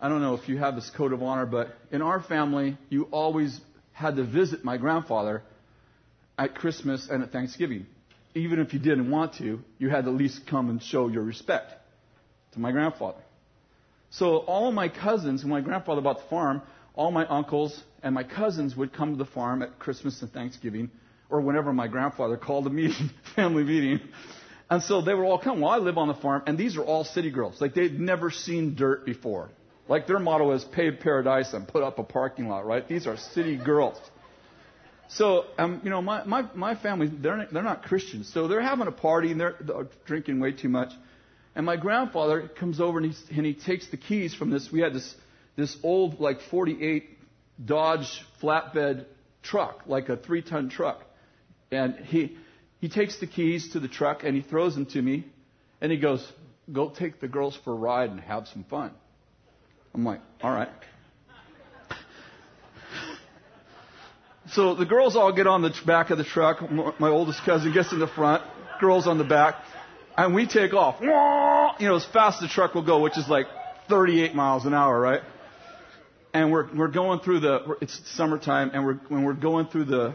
I don't know if you have this code of honor, but in our family, you always had to visit my grandfather at Christmas and at Thanksgiving. Even if you didn't want to, you had to at least come and show your respect to my grandfather. So all my cousins, when my grandfather bought the farm, all my uncles and my cousins would come to the farm at Christmas and Thanksgiving, or whenever my grandfather called a <laughs> meeting, family meeting. And so they were all come. Well, I live on the farm, and these are all city girls. Like they'd never seen dirt before. Like their motto is pave paradise and put up a parking lot, right? These are city girls. So, um, you know, my, my, my family, they're, they're not Christians. So they're having a party and they're, they're drinking way too much. And my grandfather comes over and, he, and he takes the keys from this. We had this, this old, like 48 Dodge flatbed truck, like a three ton truck. And he, he takes the keys to the truck and he throws them to me. And he goes, Go take the girls for a ride and have some fun. I'm like, All right. So the girls all get on the back of the truck. My oldest cousin gets in the front, girls on the back and we take off. You know, as fast as the truck will go, which is like 38 miles an hour, right? And we're we're going through the. It's summertime, and we're when we're going through the.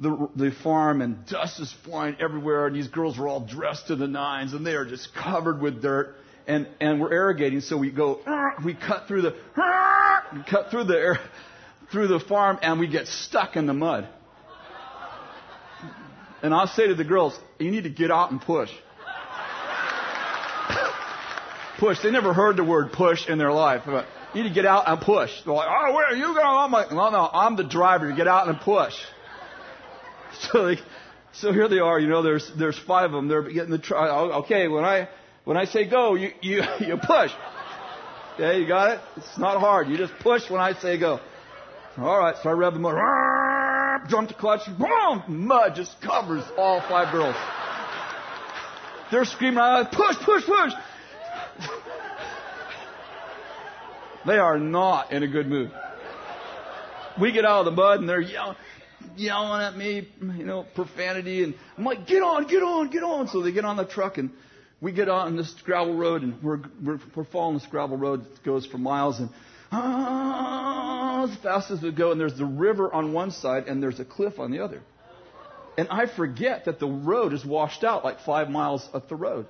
The, the farm and dust is flying everywhere and these girls are all dressed to the nines and they are just covered with dirt and and we're irrigating so we go we cut through the cut through the through the farm and we get stuck in the mud and I'll say to the girls, you need to get out and push. push. They never heard the word push in their life. But you need to get out and push. They're like, oh, where are you going? I'm like, no, no, I'm the driver. You get out and push. <laughs> So, they, so here they are. You know, there's there's five of them. They're getting the try. Okay, when I when I say go, you you <laughs> you push. Okay, you got it. It's not hard. You just push when I say go. All right. So I rev the motor jump the clutch, boom, mud just covers all five girls. They're screaming out, push, push, push. they are not in a good mood. We get out of the mud and they're yelling, yelling at me, you know, profanity, and I'm like, get on, get on, get on. So they get on the truck and we get on this gravel road and we're, we're, we're following this gravel road that goes for miles and ah, as fast as we go, and there's the river on one side and there's a cliff on the other. And I forget that the road is washed out like five miles up the road.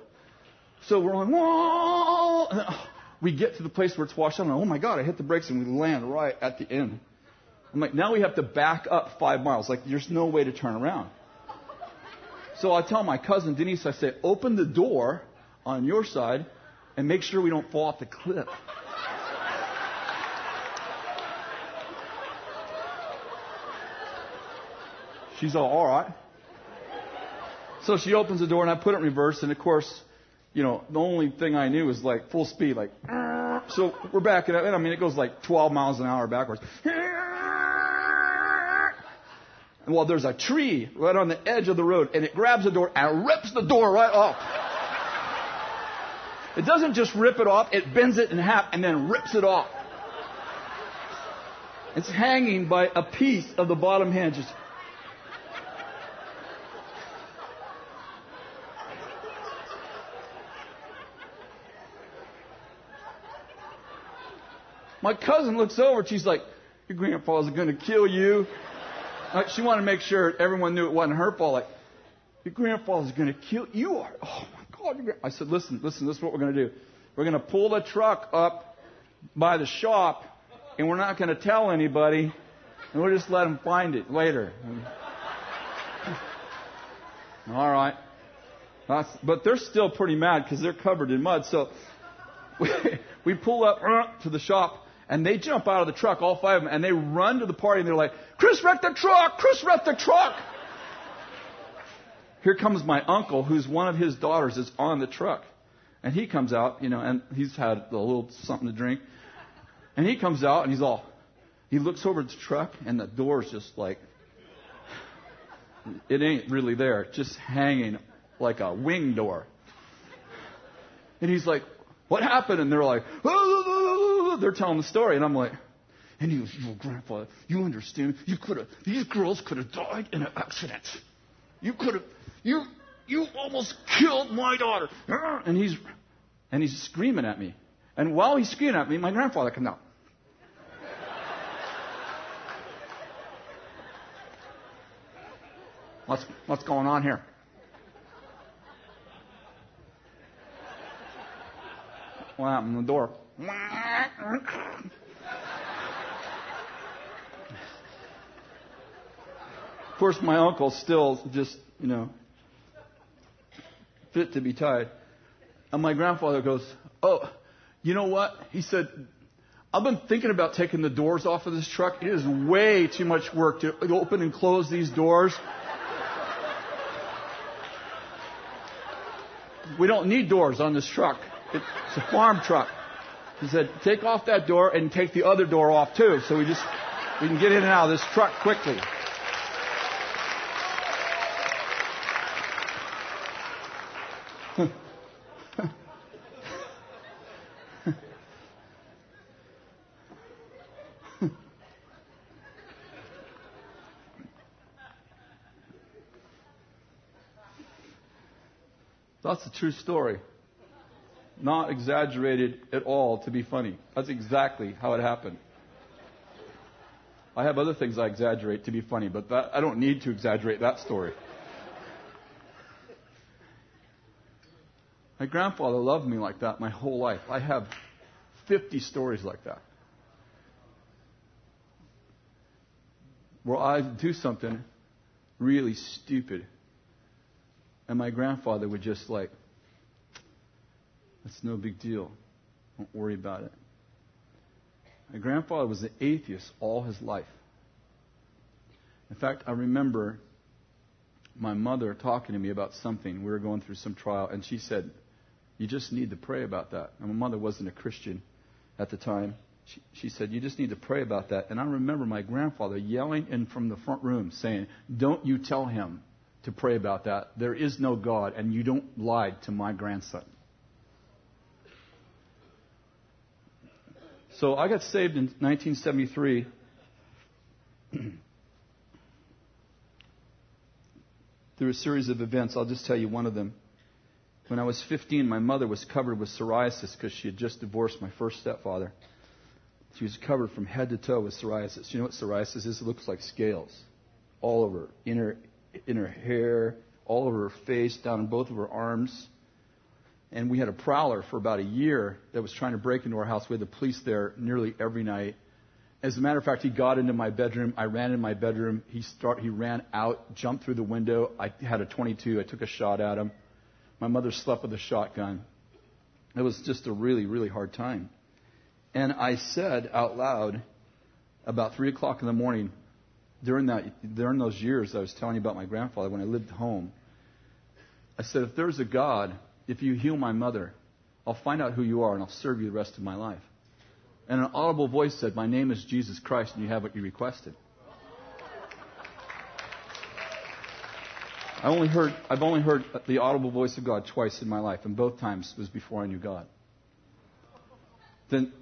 So we're on, whoa! we get to the place where it's washed out, and oh my God, I hit the brakes, and we land right at the end. I'm like, now we have to back up five miles. Like, there's no way to turn around. So I tell my cousin Denise, I say, open the door on your side and make sure we don't fall off the cliff. She's all, all right. So she opens the door and I put it in reverse, and of course, you know, the only thing I knew was like full speed, like, so we're backing up, and I mean, it goes like 12 miles an hour backwards. And well, there's a tree right on the edge of the road, and it grabs the door and rips the door right off. It doesn't just rip it off, it bends it in half and then rips it off. It's hanging by a piece of the bottom hinge. My cousin looks over and she's like, Your grandpa's going to kill you. Like, she wanted to make sure everyone knew it wasn't her fault. Like, Your grandpa's going to kill you. Are. Oh my God. I said, Listen, listen, this is what we're going to do. We're going to pull the truck up by the shop and we're not going to tell anybody and we'll just let them find it later. <laughs> All right. That's, but they're still pretty mad because they're covered in mud. So <laughs> we, we pull up uh, to the shop and they jump out of the truck, all five of them, and they run to the party and they're like, Chris wrecked the truck! Chris wrecked the truck! Here comes my uncle, who's one of his daughters, is on the truck. And he comes out, you know, and he's had a little something to drink. And he comes out and he's all, he looks over at the truck and the door's just like, it ain't really there, just hanging like a wing door. And he's like, what happened? And they're like, oh, they're telling the story. And I'm like, and he goes, your grandfather, you understand? You could have, these girls could have died in an accident. You could have, you, you almost killed my daughter. And he's, and he's screaming at me. And while he's screaming at me, my grandfather comes out. What's, what's going on here? What happened? The door. Of course, my uncle's still just, you know, fit to be tied. And my grandfather goes, Oh, you know what? He said, I've been thinking about taking the doors off of this truck. It is way too much work to open and close these doors. We don't need doors on this truck. It's a farm truck. He said, take off that door and take the other door off too, so we just we can get in and out of this truck quickly. <laughs> That's a true story. Not exaggerated at all to be funny. That's exactly how it happened. I have other things I exaggerate to be funny, but that, I don't need to exaggerate that story. My grandfather loved me like that my whole life. I have 50 stories like that. Where I do something really stupid, and my grandfather would just like, that's no big deal. Don't worry about it. My grandfather was an atheist all his life. In fact, I remember my mother talking to me about something. We were going through some trial, and she said, You just need to pray about that. And my mother wasn't a Christian at the time. She, she said, You just need to pray about that. And I remember my grandfather yelling in from the front room saying, Don't you tell him to pray about that. There is no God, and you don't lie to my grandson. So I got saved in 1973. <clears throat> through a series of events. I'll just tell you one of them. When I was 15, my mother was covered with psoriasis because she had just divorced my first stepfather. She was covered from head to toe with psoriasis. You know what psoriasis is? It looks like scales all over, in her, in her hair, all over her face, down in both of her arms. And we had a prowler for about a year that was trying to break into our house. We had the police there nearly every night. As a matter of fact, he got into my bedroom. I ran in my bedroom. He start, he ran out, jumped through the window. I had a 22. I took a shot at him. My mother slept with a shotgun. It was just a really, really hard time. And I said out loud, about three o'clock in the morning, during that, during those years I was telling you about my grandfather when I lived home. I said, if there's a God, if you heal my mother, I'll find out who you are and I'll serve you the rest of my life. And an audible voice said, My name is Jesus Christ, and you have what you requested. I only heard, I've only heard the audible voice of God twice in my life, and both times was before I knew God. Then,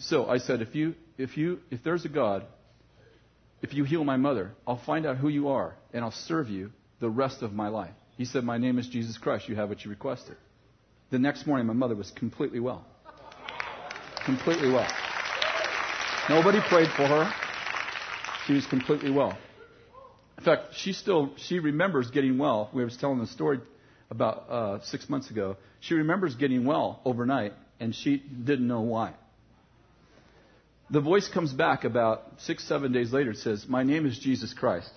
so I said, if you, if you, if there's a God, if you heal my mother, I'll find out who you are, and I'll serve you the rest of my life. He said, My name is Jesus Christ. You have what you requested. The next morning, my mother was completely well. Completely well. Nobody prayed for her. She was completely well. In fact, she still she remembers getting well. We were telling the story about uh, six months ago. She remembers getting well overnight, and she didn't know why. The voice comes back about six, seven days later. It says, "My name is Jesus Christ.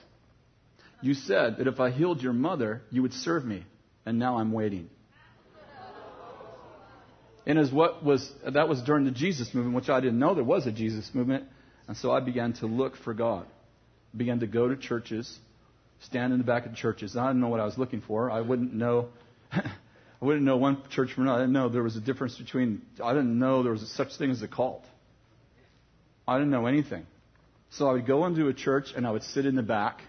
You said that if I healed your mother, you would serve me, and now I'm waiting." And as what was that was during the Jesus movement, which I didn't know there was a Jesus movement, and so I began to look for God. Began to go to churches, stand in the back of the churches. I didn't know what I was looking for. I wouldn't know. <laughs> I wouldn't know one church from another. I didn't know there was a difference between. I didn't know there was such thing as a cult. I didn't know anything. So I would go into a church and I would sit in the back,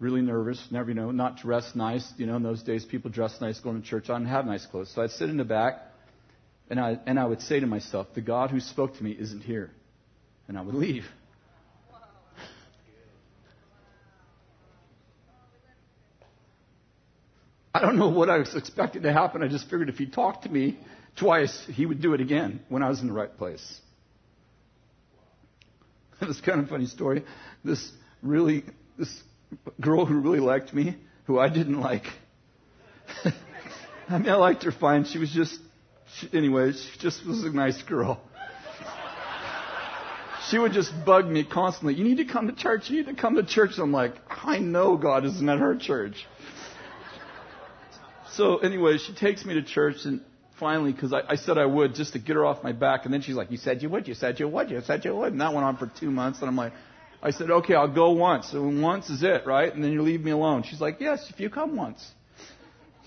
really nervous, never, you know, not dressed nice. You know, in those days people dressed nice going to church. I didn't have nice clothes. So I'd sit in the back and I, and I would say to myself, the God who spoke to me isn't here. And I would leave. I don't know what I was expecting to happen. I just figured if he talked to me twice, he would do it again when I was in the right place. <laughs> It's kind of a funny story. This really, this girl who really liked me, who I didn't like. <laughs> I mean, I liked her fine. She was just she, anyway, she just was a nice girl. She would just bug me constantly. You need to come to church. You need to come to church. I'm like, I know God isn't at her church. So anyway, she takes me to church and finally, because I, I said I would just to get her off my back, and then she's like, "You said you would. You said you would. You said you would." And that went on for two months, and I'm like, I said, "Okay, I'll go once. And once is it, right? And then you leave me alone." She's like, "Yes, if you come once."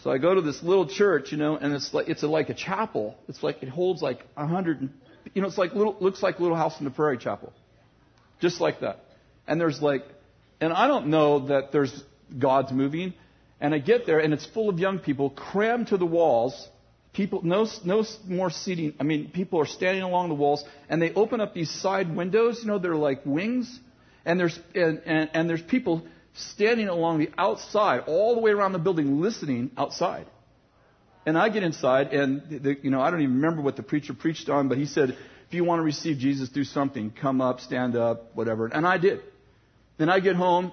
So I go to this little church, you know, and it's like it's a, like a chapel. It's like it holds like a hundred, you know, it's like little looks like Little House on the Prairie chapel, just like that. And there's like, and I don't know that there's God's moving. And I get there, and it's full of young people crammed to the walls. People, no, no more seating. I mean, people are standing along the walls, and they open up these side windows. You know, they're like wings, and there's and, and, and there's people standing along the outside, all the way around the building, listening outside. And I get inside, and the, you know, I don't even remember what the preacher preached on, but he said, if you want to receive Jesus, do something. Come up, stand up, whatever. And I did. Then I get home,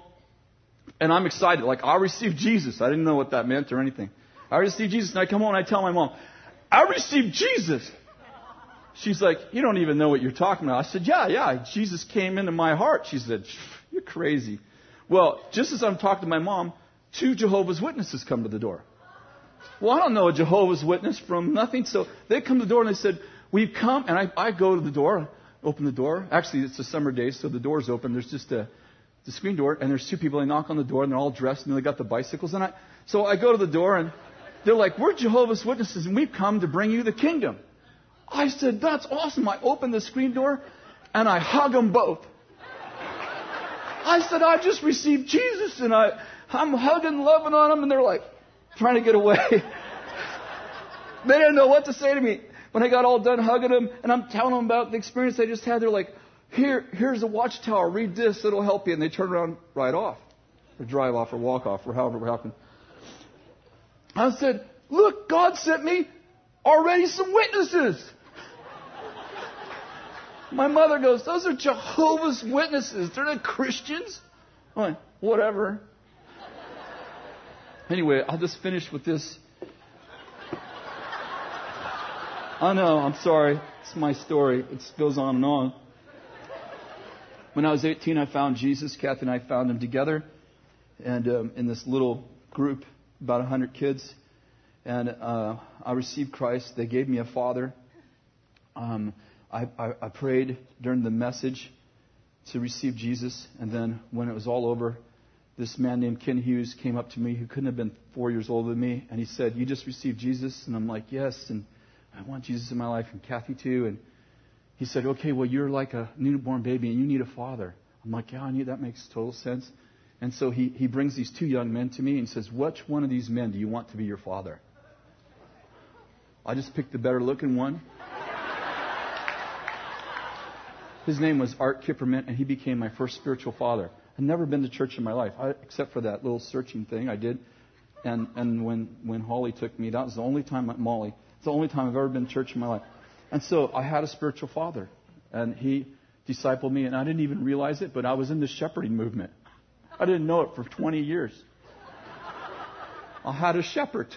and I'm excited. Like, I received Jesus. I didn't know what that meant or anything. I received Jesus, and I come home and I tell my mom, I received Jesus. She's like, You don't even know what you're talking about. I said, Yeah, yeah. Jesus came into my heart. She said, You're crazy. Well, just as I'm talking to my mom, two Jehovah's Witnesses come to the door. Well, I don't know a Jehovah's Witness from nothing. So they come to the door and they said, We've come. And I, I go to the door, open the door. Actually, it's a summer day, so the door's open. There's just a the screen door, and there's two people. They knock on the door, and they're all dressed, and they got the bicycles. And I, so I go to the door, and they're like, "We're Jehovah's Witnesses, and we've come to bring you the kingdom." I said, "That's awesome!" I open the screen door, and I hug them both. I said, "I just received Jesus," and I, I'm hugging, loving on them, and they're like, trying to get away. <laughs> they didn't know what to say to me. When I got all done hugging them, and I'm telling them about the experience I just had, they're like, here, here's a watchtower. Read this. It'll help you. And they turn around, ride off, or drive off, or walk off, or however it happened. I said, look, God sent me already some witnesses. My mother goes, those are Jehovah's Witnesses. They're not Christians. I'm like, whatever. Anyway, I'll just finish with this. I know, I'm sorry. It's my story. It goes on and on. When I was 18, I found Jesus. Kathy and I found him together. And um, in this little group, about 100 kids. And uh, I received Christ. They gave me a father. Um, I, I, I prayed during the message to receive Jesus. And then when it was all over, this man named Ken Hughes came up to me who couldn't have been four years older than me. And he said, You just received Jesus? And I'm like, Yes. And I want Jesus in my life, and Kathy too. And he said, Okay, well, you're like a newborn baby and you need a father. I'm like, Yeah, I need that makes total sense. And so he, he brings these two young men to me and says, Which one of these men do you want to be your father? I just picked the better looking one. His name was Art Kipperman, and he became my first spiritual father. I'd never been to church in my life, I, except for that little searching thing I did. And, and when, when Holly took me, that was the only time, Molly, it's the only time I've ever been to church in my life. And so I had a spiritual father, and he discipled me, and I didn't even realize it, but I was in the shepherding movement. I didn't know it for 20 years. I had a shepherd.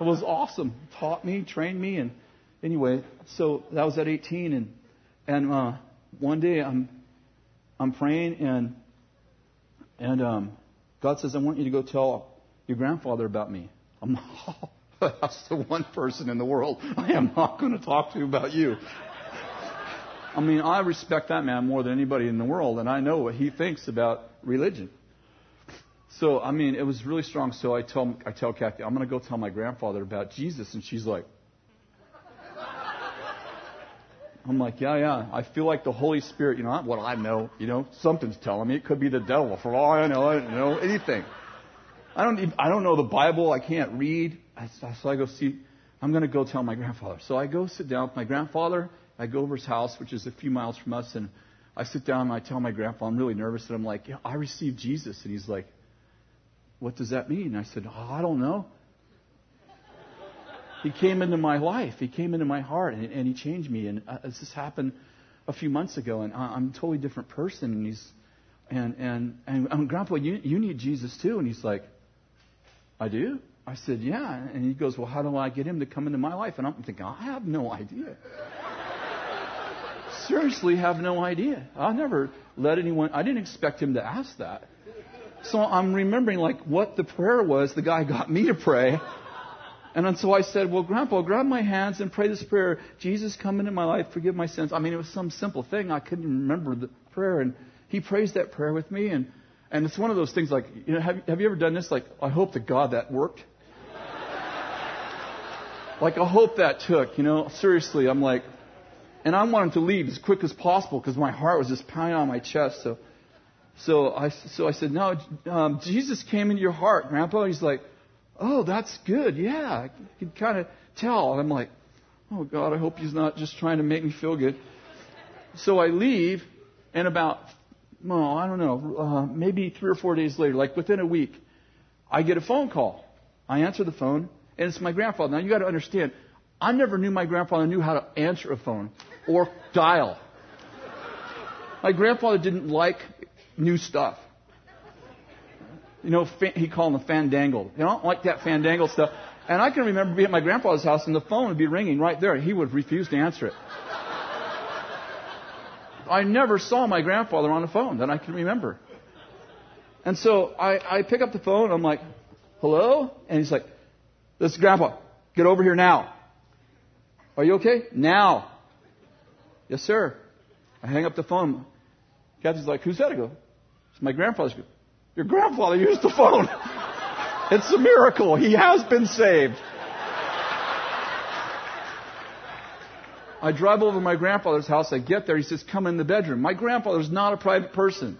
It was awesome. Taught me, trained me, and anyway, so that was at 18, and and uh, one day I'm I'm praying and and um, God says I want you to go tell your grandfather about me. I'm <laughs> oh, that's the one person in the world I am not going to talk to about you. I mean, I respect that man more than anybody in the world, and I know what he thinks about religion. So, I mean, it was really strong. So I tell I tell Kathy, I'm going to go tell my grandfather about Jesus, and she's like, I'm like, yeah, yeah. I feel like the Holy Spirit, you know, what I know, you know, something's telling me. It could be the devil. For all I know, I don't know anything. I don't, even, I don't know the Bible. I can't read. So I go see, I'm going to go tell my grandfather. So I go sit down with my grandfather. I go over his house, which is a few miles from us, and I sit down and I tell my grandpa, I'm really nervous, and I'm like, yeah, I received Jesus. And he's like, what does that mean? I said, oh, I don't know. He came into my life. He came into my heart, and, and he changed me. And uh, this happened a few months ago, and I, I'm a totally different person. And he's, and and and, and Grandpa, you you need Jesus too. And he's like, I do. I said, yeah. And he goes, well, how do I get him to come into my life? And I'm thinking, I have no idea. <laughs> Seriously, have no idea. I never let anyone. I didn't expect him to ask that. So I'm remembering like what the prayer was. The guy got me to pray. And so I said, Well, Grandpa, grab my hands and pray this prayer. Jesus, come into my life, forgive my sins. I mean, it was some simple thing. I couldn't remember the prayer. And he prays that prayer with me. And, and it's one of those things like, you know, have, have you ever done this? Like, I hope to God that worked. <laughs> like, I hope that took, you know. Seriously, I'm like, and I wanted to leave as quick as possible because my heart was just pounding on my chest. So, so I, so I said, No, um, Jesus came into your heart, Grandpa. He's like, oh, that's good. Yeah. I can kind of tell. And I'm like, oh, God, I hope he's not just trying to make me feel good. So I leave, and about, well, I don't know, uh, maybe three or four days later, like within a week, I get a phone call. I answer the phone, and it's my grandfather. Now, you got to understand, I never knew my grandfather knew how to answer a phone or dial. My grandfather didn't like new stuff you know, he called them the fandangle. You know, I don't like that fandangle stuff. And I can remember being at my grandfather's house and the phone would be ringing right there. He would refuse to answer it. I never saw my grandfather on the phone that I can remember. And so I, I pick up the phone. I'm like, hello? And he's like, this is Grandpa. Get over here now. Are you okay? Now. Yes, sir. I hang up the phone. Kathy's like, who's that? I go, it's my grandfather's. Your grandfather used the phone. It's a miracle. He has been saved. I drive over to my grandfather's house. I get there. He says, Come in the bedroom. My grandfather's not a private person.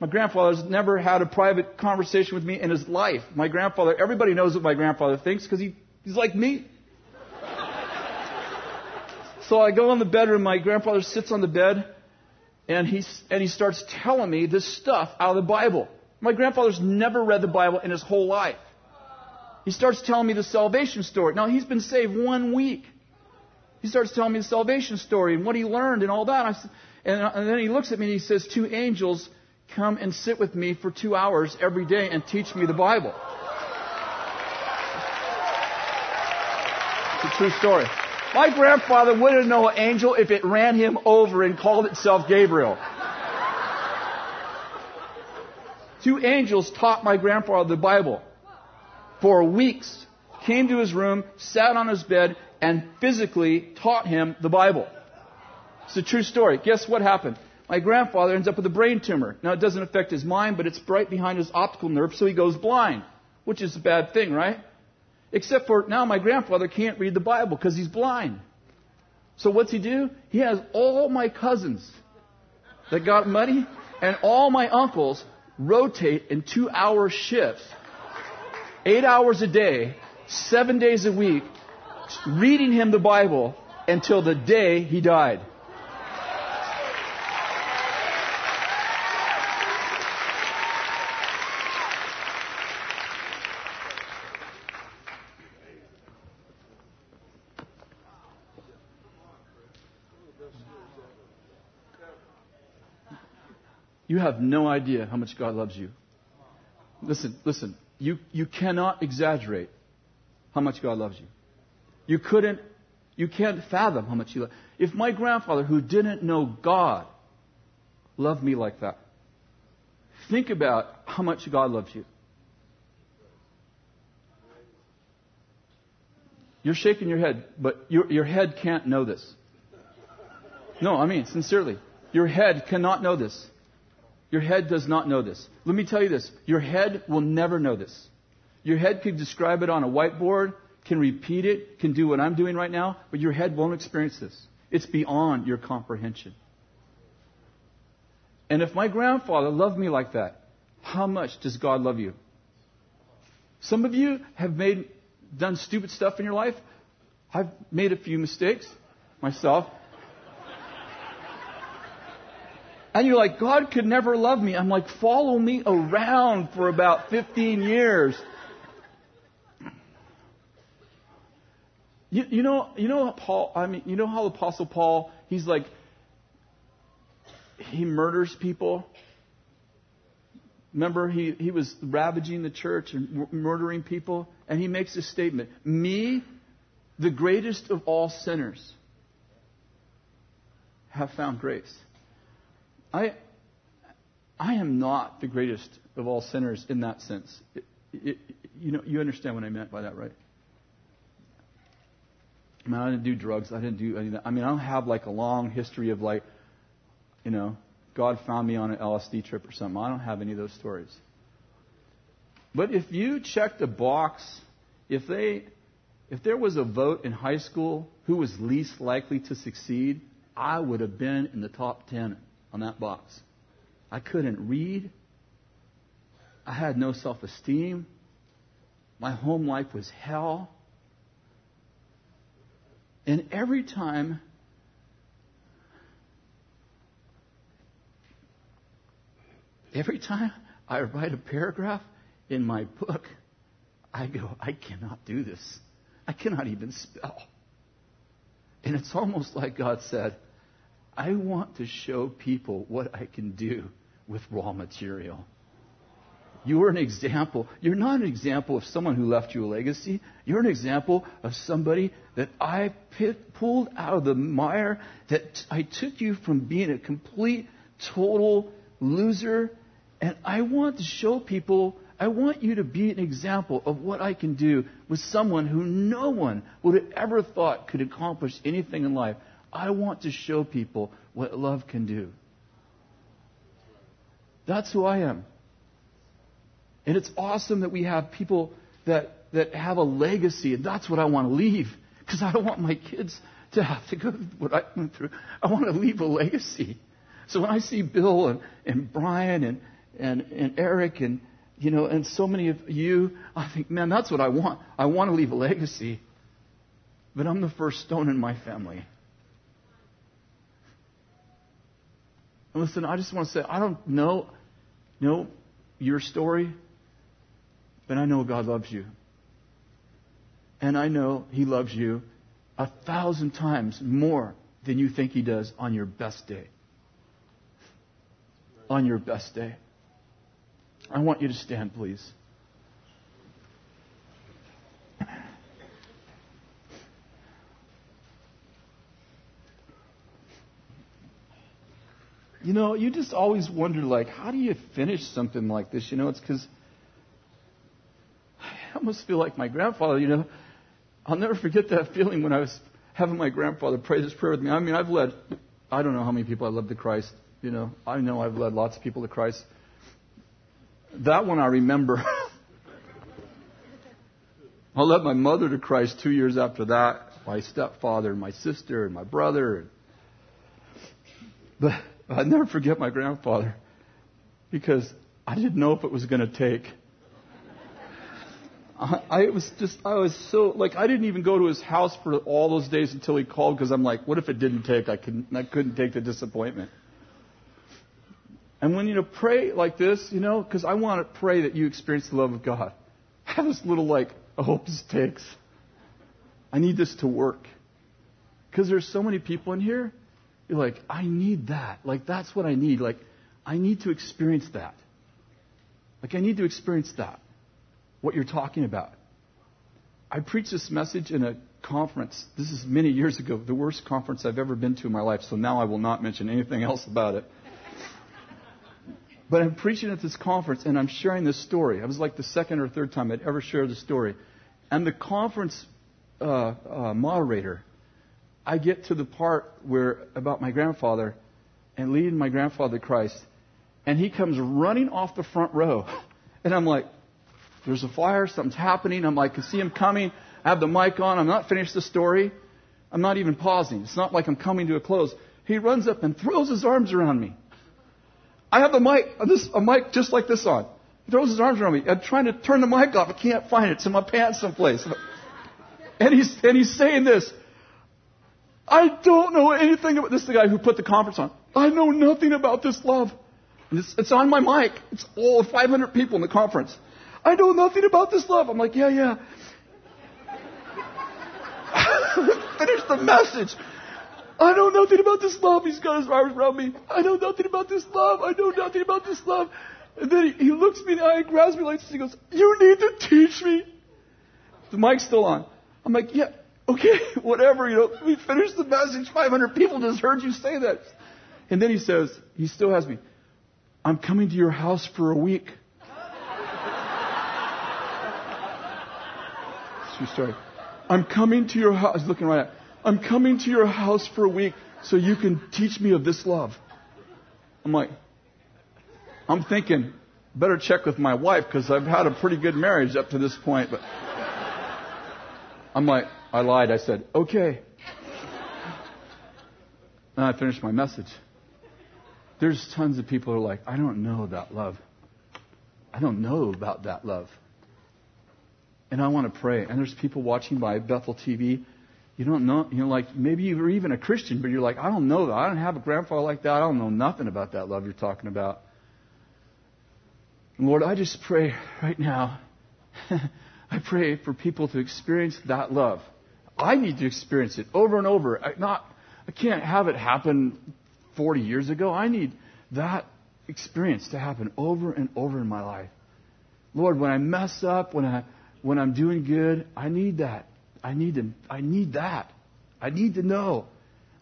My grandfather's never had a private conversation with me in his life. My grandfather, everybody knows what my grandfather thinks because he, he's like me. so I go in the bedroom. My grandfather sits on the bed and he, and he starts telling me this stuff out of the Bible. My grandfather's never read the Bible in his whole life. He starts telling me the salvation story. Now, he's been saved one week. He starts telling me the salvation story and what he learned and all that. I, and, and then he looks at me and he says, Two angels come and sit with me for two hours every day and teach me the Bible. It's a true story. My grandfather wouldn't know an angel if it ran him over and called itself Gabriel. Two angels taught my grandfather the Bible for weeks, came to his room, sat on his bed, and physically taught him the Bible. It's a true story. Guess what happened? My grandfather ends up with a brain tumor. Now, it doesn't affect his mind, but it's right behind his optical nerve, so he goes blind, which is a bad thing, right? Except for now, my grandfather can't read the Bible because he's blind. So what's he do? He has all my cousins that got money and all my uncles rotate in two hour shifts, eight hours a day, seven days a week, reading him the Bible until the day he died. You have no idea how much God loves you. Listen, listen. You, you cannot exaggerate how much God loves you. You couldn't, you can't fathom how much He loves. If my grandfather, who didn't know God, loved me like that, think about how much God loves you. You're shaking your head, but your, your head can't know this. No, I mean, sincerely. Your head cannot know this. Your head does not know this. Let me tell you this. Your head will never know this. Your head could describe it on a whiteboard, can repeat it, can do what I'm doing right now, but your head won't experience this. It's beyond your comprehension. And if my grandfather loved me like that, how much does God love you? Some of you have made, done stupid stuff in your life. I've made a few mistakes myself. And you're like, God could never love me. I'm like, follow me around for about 15 years. You, you know, you know Paul, I mean, you know how Apostle Paul, he's like, he murders people. Remember, he, he was ravaging the church and murdering people. And he makes a statement Me, the greatest of all sinners, have found grace. I, I am not the greatest of all sinners in that sense. It, it, you know, you understand what I meant by that, right? I mean, I didn't do drugs. I didn't do any of that. I mean, I don't have like a long history of like, you know, God found me on an LSD trip or something. I don't have any of those stories. But if you checked a box, if they, if there was a vote in high school who was least likely to succeed, I would have been in the top ten on that box. I couldn't read. I had no self esteem. My home life was hell. And every time every time I write a paragraph in my book, I go, I cannot do this. I cannot even spell. And it's almost like God said, I want to show people what I can do with raw material. You're an example. You're not an example of someone who left you a legacy. You're an example of somebody that I pit, pulled out of the mire, that I took you from being a complete, total loser. And I want to show people, I want you to be an example of what I can do with someone who no one would have ever thought could accomplish anything in life. I want to show people what love can do. That's who I am. And it's awesome that we have people that, that have a legacy, and that's what I want to leave. Because I don't want my kids to have to go through what I went through. I want to leave a legacy. So when I see Bill and, and Brian and, and, and Eric and, you know, and so many of you, I think, man, that's what I want. I want to leave a legacy. But I'm the first stone in my family. And listen, I just want to say, I don't know, know your story, but I know God loves you. And I know He loves you a thousand times more than you think He does on your best day. On your best day. I want you to stand, please. Know, you just always wonder, like, how do you finish something like this? You know, it's because I almost feel like my grandfather, you know. I'll never forget that feeling when I was having my grandfather pray this prayer with me. I mean, I've led, I don't know how many people I've led to Christ. You know, I know I've led lots of people to Christ. That one I remember. <laughs> I led my mother to Christ two years after that, my stepfather, and my sister, and my brother. But I'll never forget my grandfather because I didn't know if it was going to take. I, I was just, I was so, like, I didn't even go to his house for all those days until he called because I'm like, what if it didn't take? I couldn't, I couldn't take the disappointment. And when you know, pray like this, you know, because I want to pray that you experience the love of God. I have this little, like, I hope this takes. I need this to work. Because there's so many people in here, you're like, I need that. Like, that's what I need. Like, I need to experience that. Like, I need to experience that what you're talking about. I preached this message in a conference. This is many years ago, the worst conference I've ever been to in my life, so now I will not mention anything <laughs> else about it. But I'm preaching at this conference and I'm sharing this story. It was like the second or third time I'd ever shared the story. And the conference uh, uh, moderator, I get to the part where about my grandfather and leading my grandfather to Christ, and he comes running off the front row. <laughs> And I'm like, there's a fire, something's happening. I'm like, I see him coming. I have the mic on. I'm not finished the story. I'm not even pausing. It's not like I'm coming to a close. He runs up and throws his arms around me. I have the mic, uh, this, a mic just like this on. He throws his arms around me. I'm trying to turn the mic off. I can't find it. It's in my pants someplace. <laughs> And he's, and he's saying this. I don't know anything about this. Is the guy who put the conference on. I know nothing about this love. It's, it's on my mic. It's all 500 people in the conference. I know nothing about this love. I'm like, yeah, yeah. <laughs> Finish the message. I know nothing about this love. He's got his arms around me. I know nothing about this love. I know nothing about this love. And then he, he looks me in the eye and grabs me like this. He goes, You need to teach me. The mic's still on. I'm like, Yeah, okay, <laughs> whatever. You know, we finished the message. 500 people just heard you say that. And then he says, He still has me. I'm coming to your house for a week. <laughs> True story. I'm coming to your house. Looking right at. I'm coming to your house for a week so you can teach me of this love. I'm like, I'm thinking, better check with my wife because I've had a pretty good marriage up to this point. But I'm like, I lied. I said, okay. And I finished my message. There's tons of people who are like, I don't know that love. I don't know about that love. And I want to pray. And there's people watching by Bethel TV you don't know, you know, like maybe you're even a Christian, but you're like, I don't know that. I don't have a grandfather like that. I don't know nothing about that love you're talking about. And Lord, I just pray right now. <laughs> I pray for people to experience that love. I need to experience it over and over. I, not, I can't have it happen 40 years ago. I need that experience to happen over and over in my life. Lord, when I mess up, when I when I'm doing good, I need that. I need to, I need that. I need to know.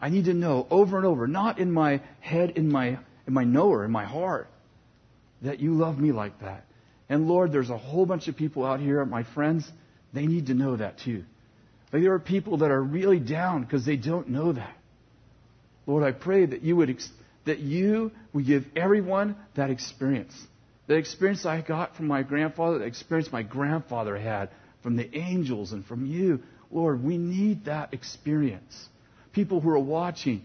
I need to know over and over, not in my head, in my, in my knower, in my heart, that you love me like that. And Lord, there's a whole bunch of people out here, my friends, they need to know that too. Like there are people that are really down because they don't know that. Lord, I pray that you would, that you would give everyone that experience. The experience I got from my grandfather, the experience my grandfather had from the angels and from you. Lord, we need that experience. People who are watching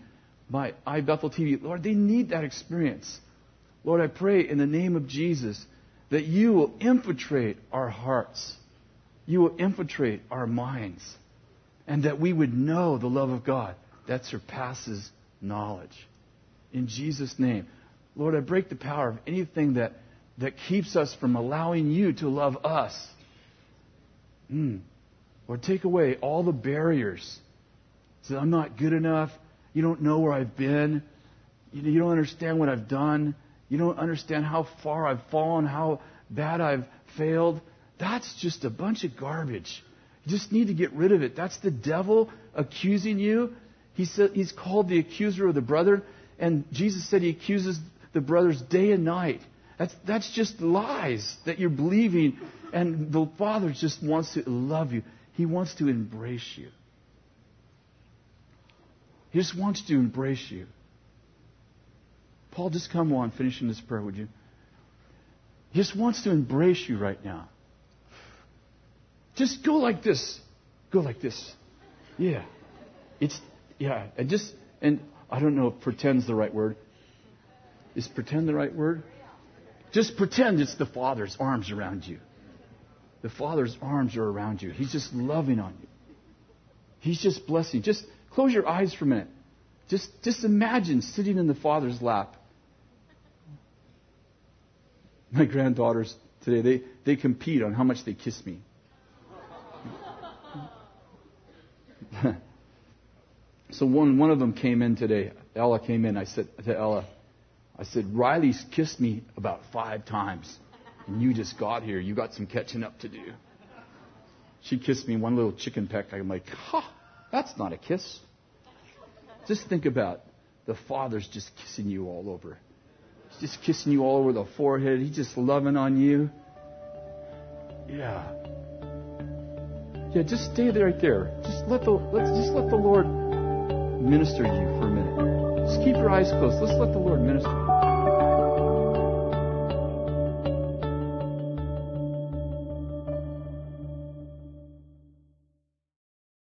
my iBethel TV, Lord, they need that experience. Lord, I pray in the name of Jesus that you will infiltrate our hearts. You will infiltrate our minds. And that we would know the love of God that surpasses knowledge. In Jesus' name. Lord, I break the power of anything that, that keeps us from allowing you to love us. Mm. Lord, take away all the barriers. Say, I'm not good enough. You don't know where I've been. You don't understand what I've done. You don't understand how far I've fallen, how bad I've failed. That's just a bunch of garbage. Just need to get rid of it. That's the devil accusing you. He said, he's called the accuser of the brother. and Jesus said he accuses the brothers day and night. That's, that's just lies that you're believing. And the Father just wants to love you. He wants to embrace you. He just wants to embrace you. Paul, just come on, finishing this prayer, would you? He just wants to embrace you right now. Just go like this. Go like this. Yeah. It's, yeah. And just, and I don't know if pretend's the right word. Is pretend the right word? Just pretend it's the Father's arms around you. The Father's arms are around you. He's just loving on you. He's just blessing. Just close your eyes for a minute. Just, just imagine sitting in the Father's lap. My granddaughters today, they, they compete on how much they kiss me. <laughs> so one, one of them came in today. Ella came in. I said to Ella, I said, Riley's kissed me about five times, and you just got here. You got some catching up to do. She kissed me one little chicken peck. I'm like, ha, that's not a kiss. Just think about the Father's just kissing you all over. He's just kissing you all over the forehead. He's just loving on you. Yeah. Yeah, just stay right there. Just let the let's just let the Lord minister to you for a minute. Just keep your eyes closed. Let's let the Lord minister.